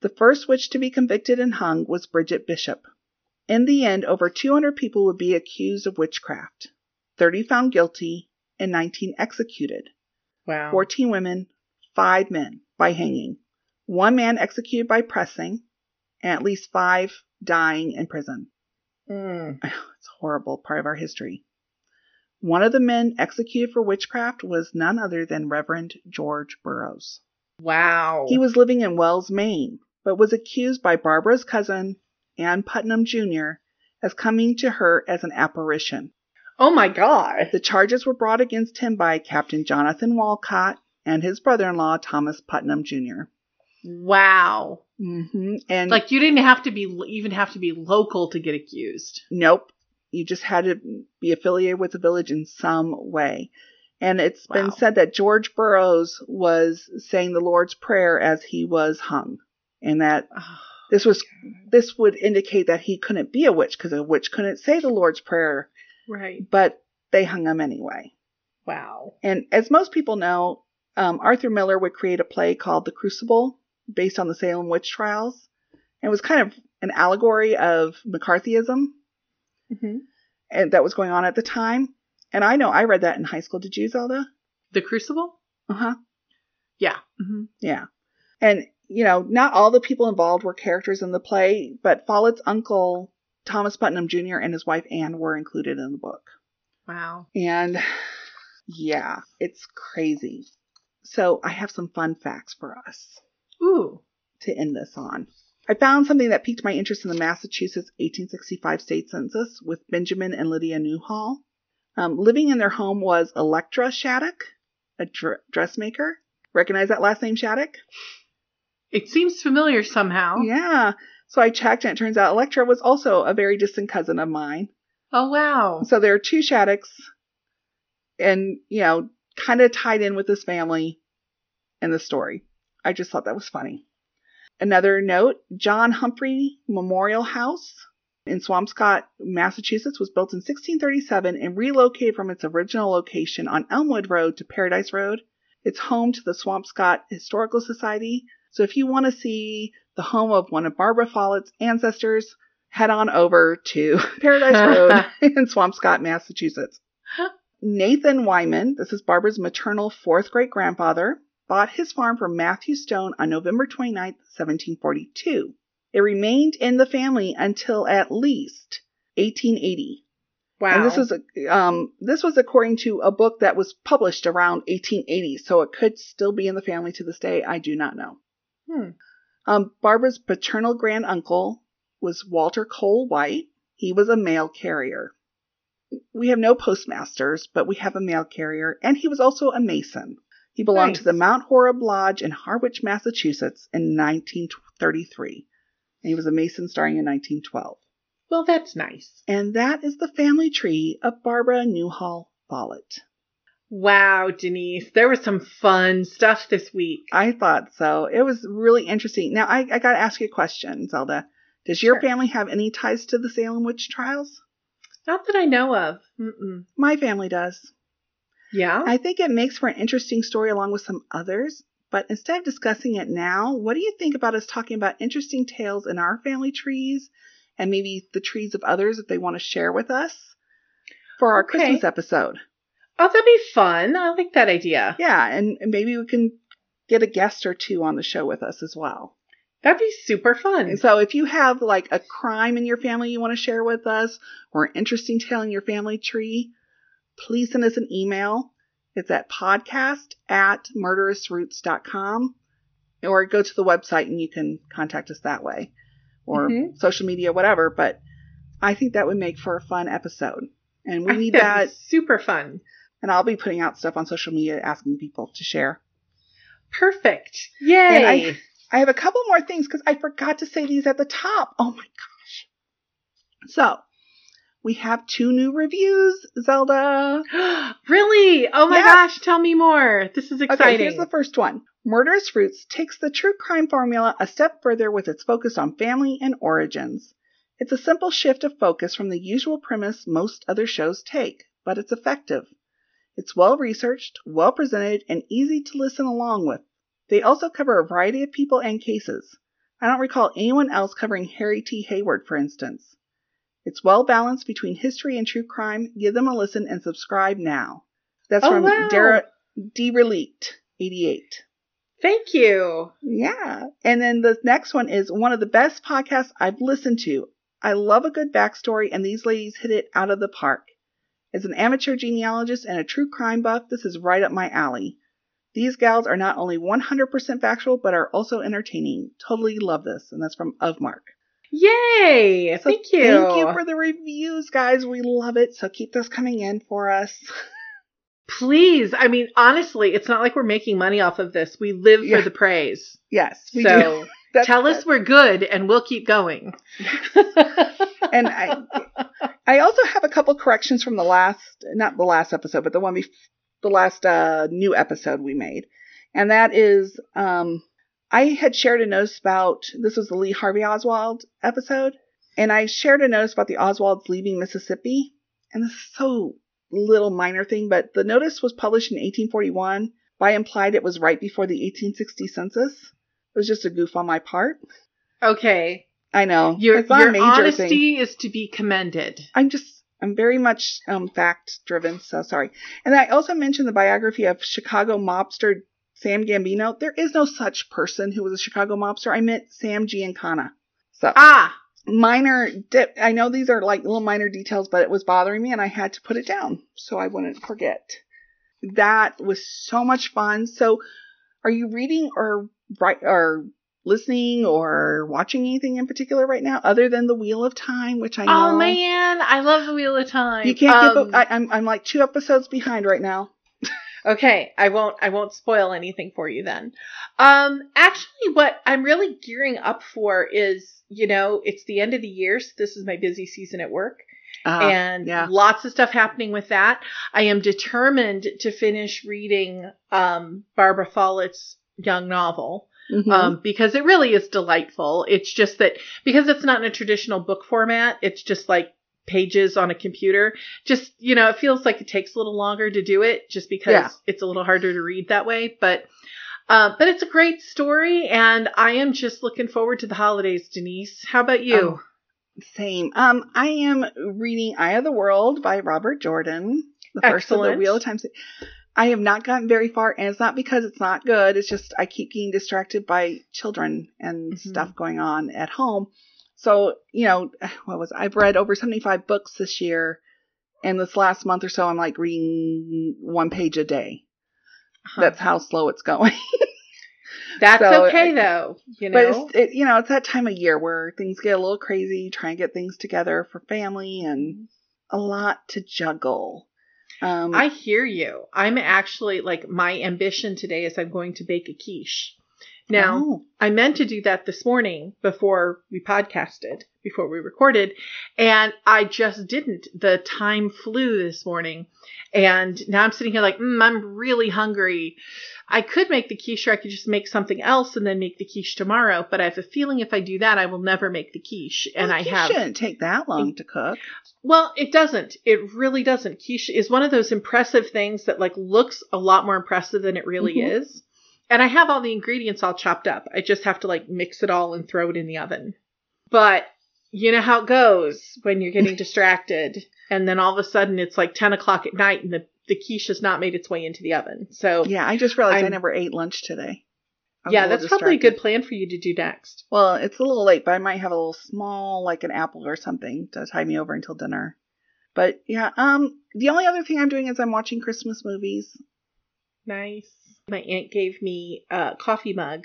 The first witch to be convicted and hung was Bridget Bishop. In the end, over 200 people would be accused of witchcraft, 30 found guilty, and 19 executed. Wow. 14 women, 5 men by hanging, 1 man executed by pressing, and at least 5 dying in prison. Mm. It's a horrible part of our history. One of the men executed for witchcraft was none other than Reverend George Burroughs. Wow. He was living in Wells, Maine, but was accused by Barbara's cousin, Ann Putnam Jr., as coming to her as an apparition. Oh my God. The charges were brought against him by Captain Jonathan Walcott and his brother in law, Thomas Putnam Jr. Wow. hmm And Like you didn't have to be even have to be local to get accused. Nope. You just had to be affiliated with the village in some way. And it's been said that George Burroughs was saying the Lord's Prayer as he was hung. And that Oh, this was this would indicate that he couldn't be a witch because a witch couldn't say the Lord's Prayer, right. but they hung him anyway. Wow. And as most people know, um, Arthur Miller would create a play called The Crucible based on the Salem witch trials. It was kind of an allegory of McCarthyism hmm and that was going on at the time. And I know I read that in high school. Did you, Zelda? The Crucible? Uh huh. Yeah. hmm Yeah. And, you know, not all the people involved were characters in the play, but Follett's uncle, Thomas Putnam Jr., and his wife Anne were included in the book. Wow. And yeah, it's crazy. So I have some fun facts for us Ooh. to end this on. I found something that piqued my interest in the Massachusetts 1865 state census with Benjamin and Lydia Newhall. Um, living in their home was Electra Shattuck, a dr- dressmaker. Recognize that last name, Shattuck? It seems familiar somehow. Yeah. So I checked, and it turns out Electra was also a very distant cousin of mine. Oh, wow. So there are two Shattucks, and you know, kind of tied in with this family in the story. I just thought that was funny. Another note: John Humphrey Memorial House in Swampscott, Massachusetts, was built in 1637 and relocated from its original location on Elmwood Road to Paradise Road. It's home to the Swampscott Historical Society. So if you want to see the home of one of Barbara Follett's ancestors, head on over to Paradise Road in Swampscott, Massachusetts. Nathan Wyman, this is Barbara's maternal fourth great grandfather, bought his farm from Matthew Stone on November 29, 1742. It remained in the family until at least 1880. Wow. And this was um this was according to a book that was published around 1880, so it could still be in the family to this day. I do not know. Hmm. Um, Barbara's paternal granduncle was Walter Cole White. He was a mail carrier. We have no postmasters, but we have a mail carrier, and he was also a mason. He belonged to the Mount Horeb Lodge in Harwich, Massachusetts in 1933. And he was a mason starting in 1912. Well, that's nice. And that is the family tree of Barbara Newhall Follett. Wow, Denise. There was some fun stuff this week. I thought so. It was really interesting. Now, I, I got to ask you a question, Zelda. Does your Sure. family have any ties to the Salem witch trials? Not that I know of. Mm-mm. My family does. Yeah? I think it makes for an interesting story along with some others. But instead of discussing it now, what do you think about us talking about interesting tales in our family trees and maybe the trees of others if they want to share with us for our Okay. Christmas episode? Oh, that'd be fun. I like that idea. Yeah, and, and maybe we can get a guest or two on the show with us as well. That'd be super fun. And so if you have like a crime in your family you want to share with us or an interesting tale in your family tree, please send us an email. It's at podcast at murderousroots.com or go to the website and you can contact us that way or Mhm. social media, whatever. But I think that would make for a fun episode. And we need that. super fun. And I'll be putting out stuff on social media asking people to share. Perfect. Yay. And I- I have a couple more things because I forgot to say these at the top. Oh my gosh. So, we have two new reviews, Zelda. really? Oh my Yes. gosh, tell me more. This is exciting. Okay, exciting. here's the first one. Murderous Roots takes the true crime formula a step further with its focus on family and origins. It's a simple shift of focus from the usual premise most other shows take, but it's effective. It's well researched, well presented, and easy to listen along with. They also cover a variety of people and cases. I don't recall anyone else covering Harry T. Hayward, for instance. It's well balanced between history and true crime. Give them a listen and subscribe now. That's Oh, from wow. Dara D. Relict, 88. Thank you. Yeah. And then the next one is one of the best podcasts I've listened to. I love a good backstory, and these ladies hit it out of the park. As an amateur genealogist and a true crime buff, this is right up my alley. These gals are not only 100% factual, but are also entertaining. Totally love this. And that's from Of Mark. Yay. So Thank you. Thank you for the reviews, guys. We love it. So keep those coming in for us. Please. I mean, honestly, it's not like we're making money off of this. We live Yeah. for the praise. Yes, we so tell us we're good and we'll keep going. and I, I also have a couple corrections from the last, not the last episode, but the one before, the last uh, new episode we made, and that is, um, I had shared a notice about this was the Lee Harvey Oswald episode, and I shared a notice about the Oswalds leaving Mississippi, and this is so little minor thing, but the notice was published in 1841. By implied, it was right before the 1860 census. It was just a goof on my part. okay. I know. Your, your honesty thing. is to be commended. I'm just I'm very much um, fact driven, so sorry. And I also mentioned the biography of Chicago mobster Sam Gambino. There is no such person who was a Chicago mobster. I meant Sam Giancana. So Ah, minor dip. I know these are like little minor details, but it was bothering me, and I had to put it down so I wouldn't forget. That was so much fun. So, are you reading or write or listening or watching anything in particular right now, other than the Wheel of Time, which I know oh man, I love the Wheel of Time. you can't Um, keep up. I, I'm I'm like two episodes behind right now. Okay, I won't I won't spoil anything for you then. Um actually what I'm really gearing up for is, you know, it's the end of the year, so this is my busy season at work and yeah. lots of stuff happening with that. I am determined to finish reading um Barbara Follett's young novel Mhm. um, because it really is delightful. It's just that because it's not in a traditional book format, it's just like pages on a computer. Just, you know, it feels like it takes a little longer to do it just because Yeah. it's a little harder to read that way. But, uh, but it's a great story and I am just looking forward to the holidays, Denise. How about you? Oh, Same. Um, I am reading Eye of the World by Robert Jordan. The first of the Excellent. Wheel of Time. I have not gotten very far, and it's not because it's not good. It's just I keep getting distracted by children and Mhm. stuff going on at home. So you know, what was I've read over seventy five books this year, and this last month or so, I'm like reading one page a day. Huh. That's how slow it's going. That's so, okay though, you But know. it's, it, you know, it's that time of year where things get a little crazy, try and get things together for family and a lot to juggle. Um, I hear you. I'm actually like my ambition today is I'm going to bake a quiche. Now, oh, I meant to do that this morning before we podcasted, before we recorded, and I just didn't. The time flew this morning, and now I'm sitting here like, mm, I'm really hungry. I could make the quiche, or I could just make something else and then make the quiche tomorrow. But I have a feeling if I do that, I will never make the quiche. And well, I have shouldn't take that long to cook. well, it doesn't. It really doesn't. Quiche is one of those impressive things that like looks a lot more impressive than it really Mhm. is. And I have all the ingredients all chopped up. I just have to like mix it all and throw it in the oven. But you know how it goes when you're getting distracted and then all of a sudden it's like 10 o'clock at night and the, the quiche has not made its way into the oven. So Yeah, I just realized i I'm- never ate lunch today. I was yeah, that's probably a good plan for you to do next. Well, it's a little late, but I might have a little small, like an apple or something, to tide me over until dinner. But yeah, um, the only other thing I'm doing is I'm watching Christmas movies. Nice. My aunt gave me a coffee mug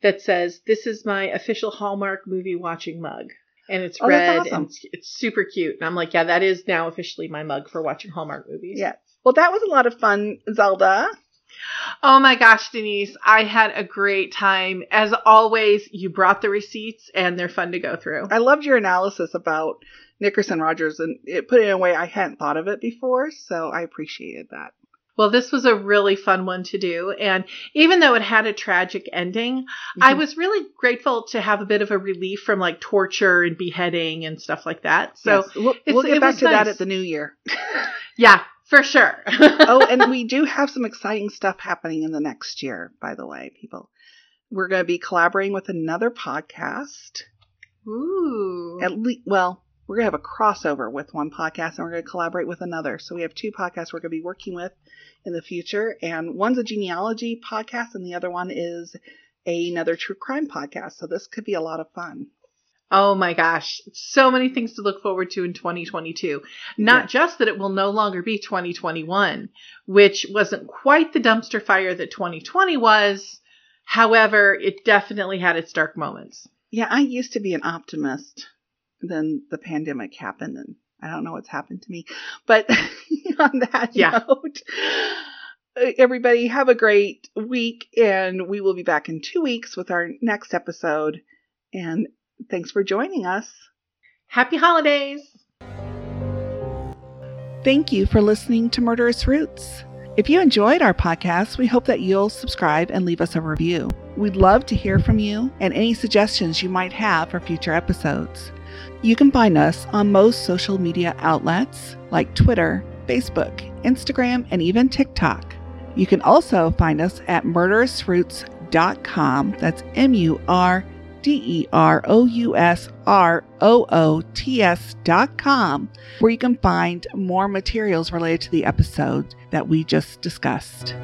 that says, This is my official Hallmark movie watching mug. And it's Oh, red awesome. and it's, it's super cute. And I'm like, Yeah, that is now officially my mug for watching Hallmark movies. Yeah. Well, that was a lot of fun, Zelda. Oh my gosh, Denise, I had a great time. As always, you brought the receipts and they're fun to go through. I loved your analysis about Nickerson Rogers, and it put it in a way I hadn't thought of it before, so I appreciated that. Well, this was a really fun one to do. And even though it had a tragic ending, I Mhm. was really grateful to have a bit of a relief from like torture and beheading and stuff like that. So, Yes. we'll, we'll get back to that at the new year. yeah, for sure. oh, and we do have some exciting stuff happening in the next year, by the way, people. We're going to be collaborating with another podcast. Ooh. At least, well, we're going to have a crossover with one podcast and we're going to collaborate with another. So we have two podcasts we're going to be working with in the future. And one's a genealogy podcast and the other one is another true crime podcast. So this could be a lot of fun. Oh my gosh. So many things to look forward to in 2022. Not Yeah. just that it will no longer be 2021, which wasn't quite the dumpster fire that 2020 was. However, it definitely had its dark moments. Yeah, I used to be an optimist. Then the pandemic happened and I don't know what's happened to me. But on that Yeah. note, uh, everybody have a great week and we will be back in two weeks with our next episode. And thanks for joining us. Happy holidays! Thank you for listening to Murderous Roots. If you enjoyed our podcast, we hope that you'll subscribe and leave us a review. We'd love to hear from you and any suggestions you might have for future episodes. You can find us on most social media outlets like Twitter, Facebook, Instagram, and even TikTok. You can also find us at murderousroots.com. That's M U R D E R O U S R O O T S dot com, where you can find more materials related to the episode that we just discussed.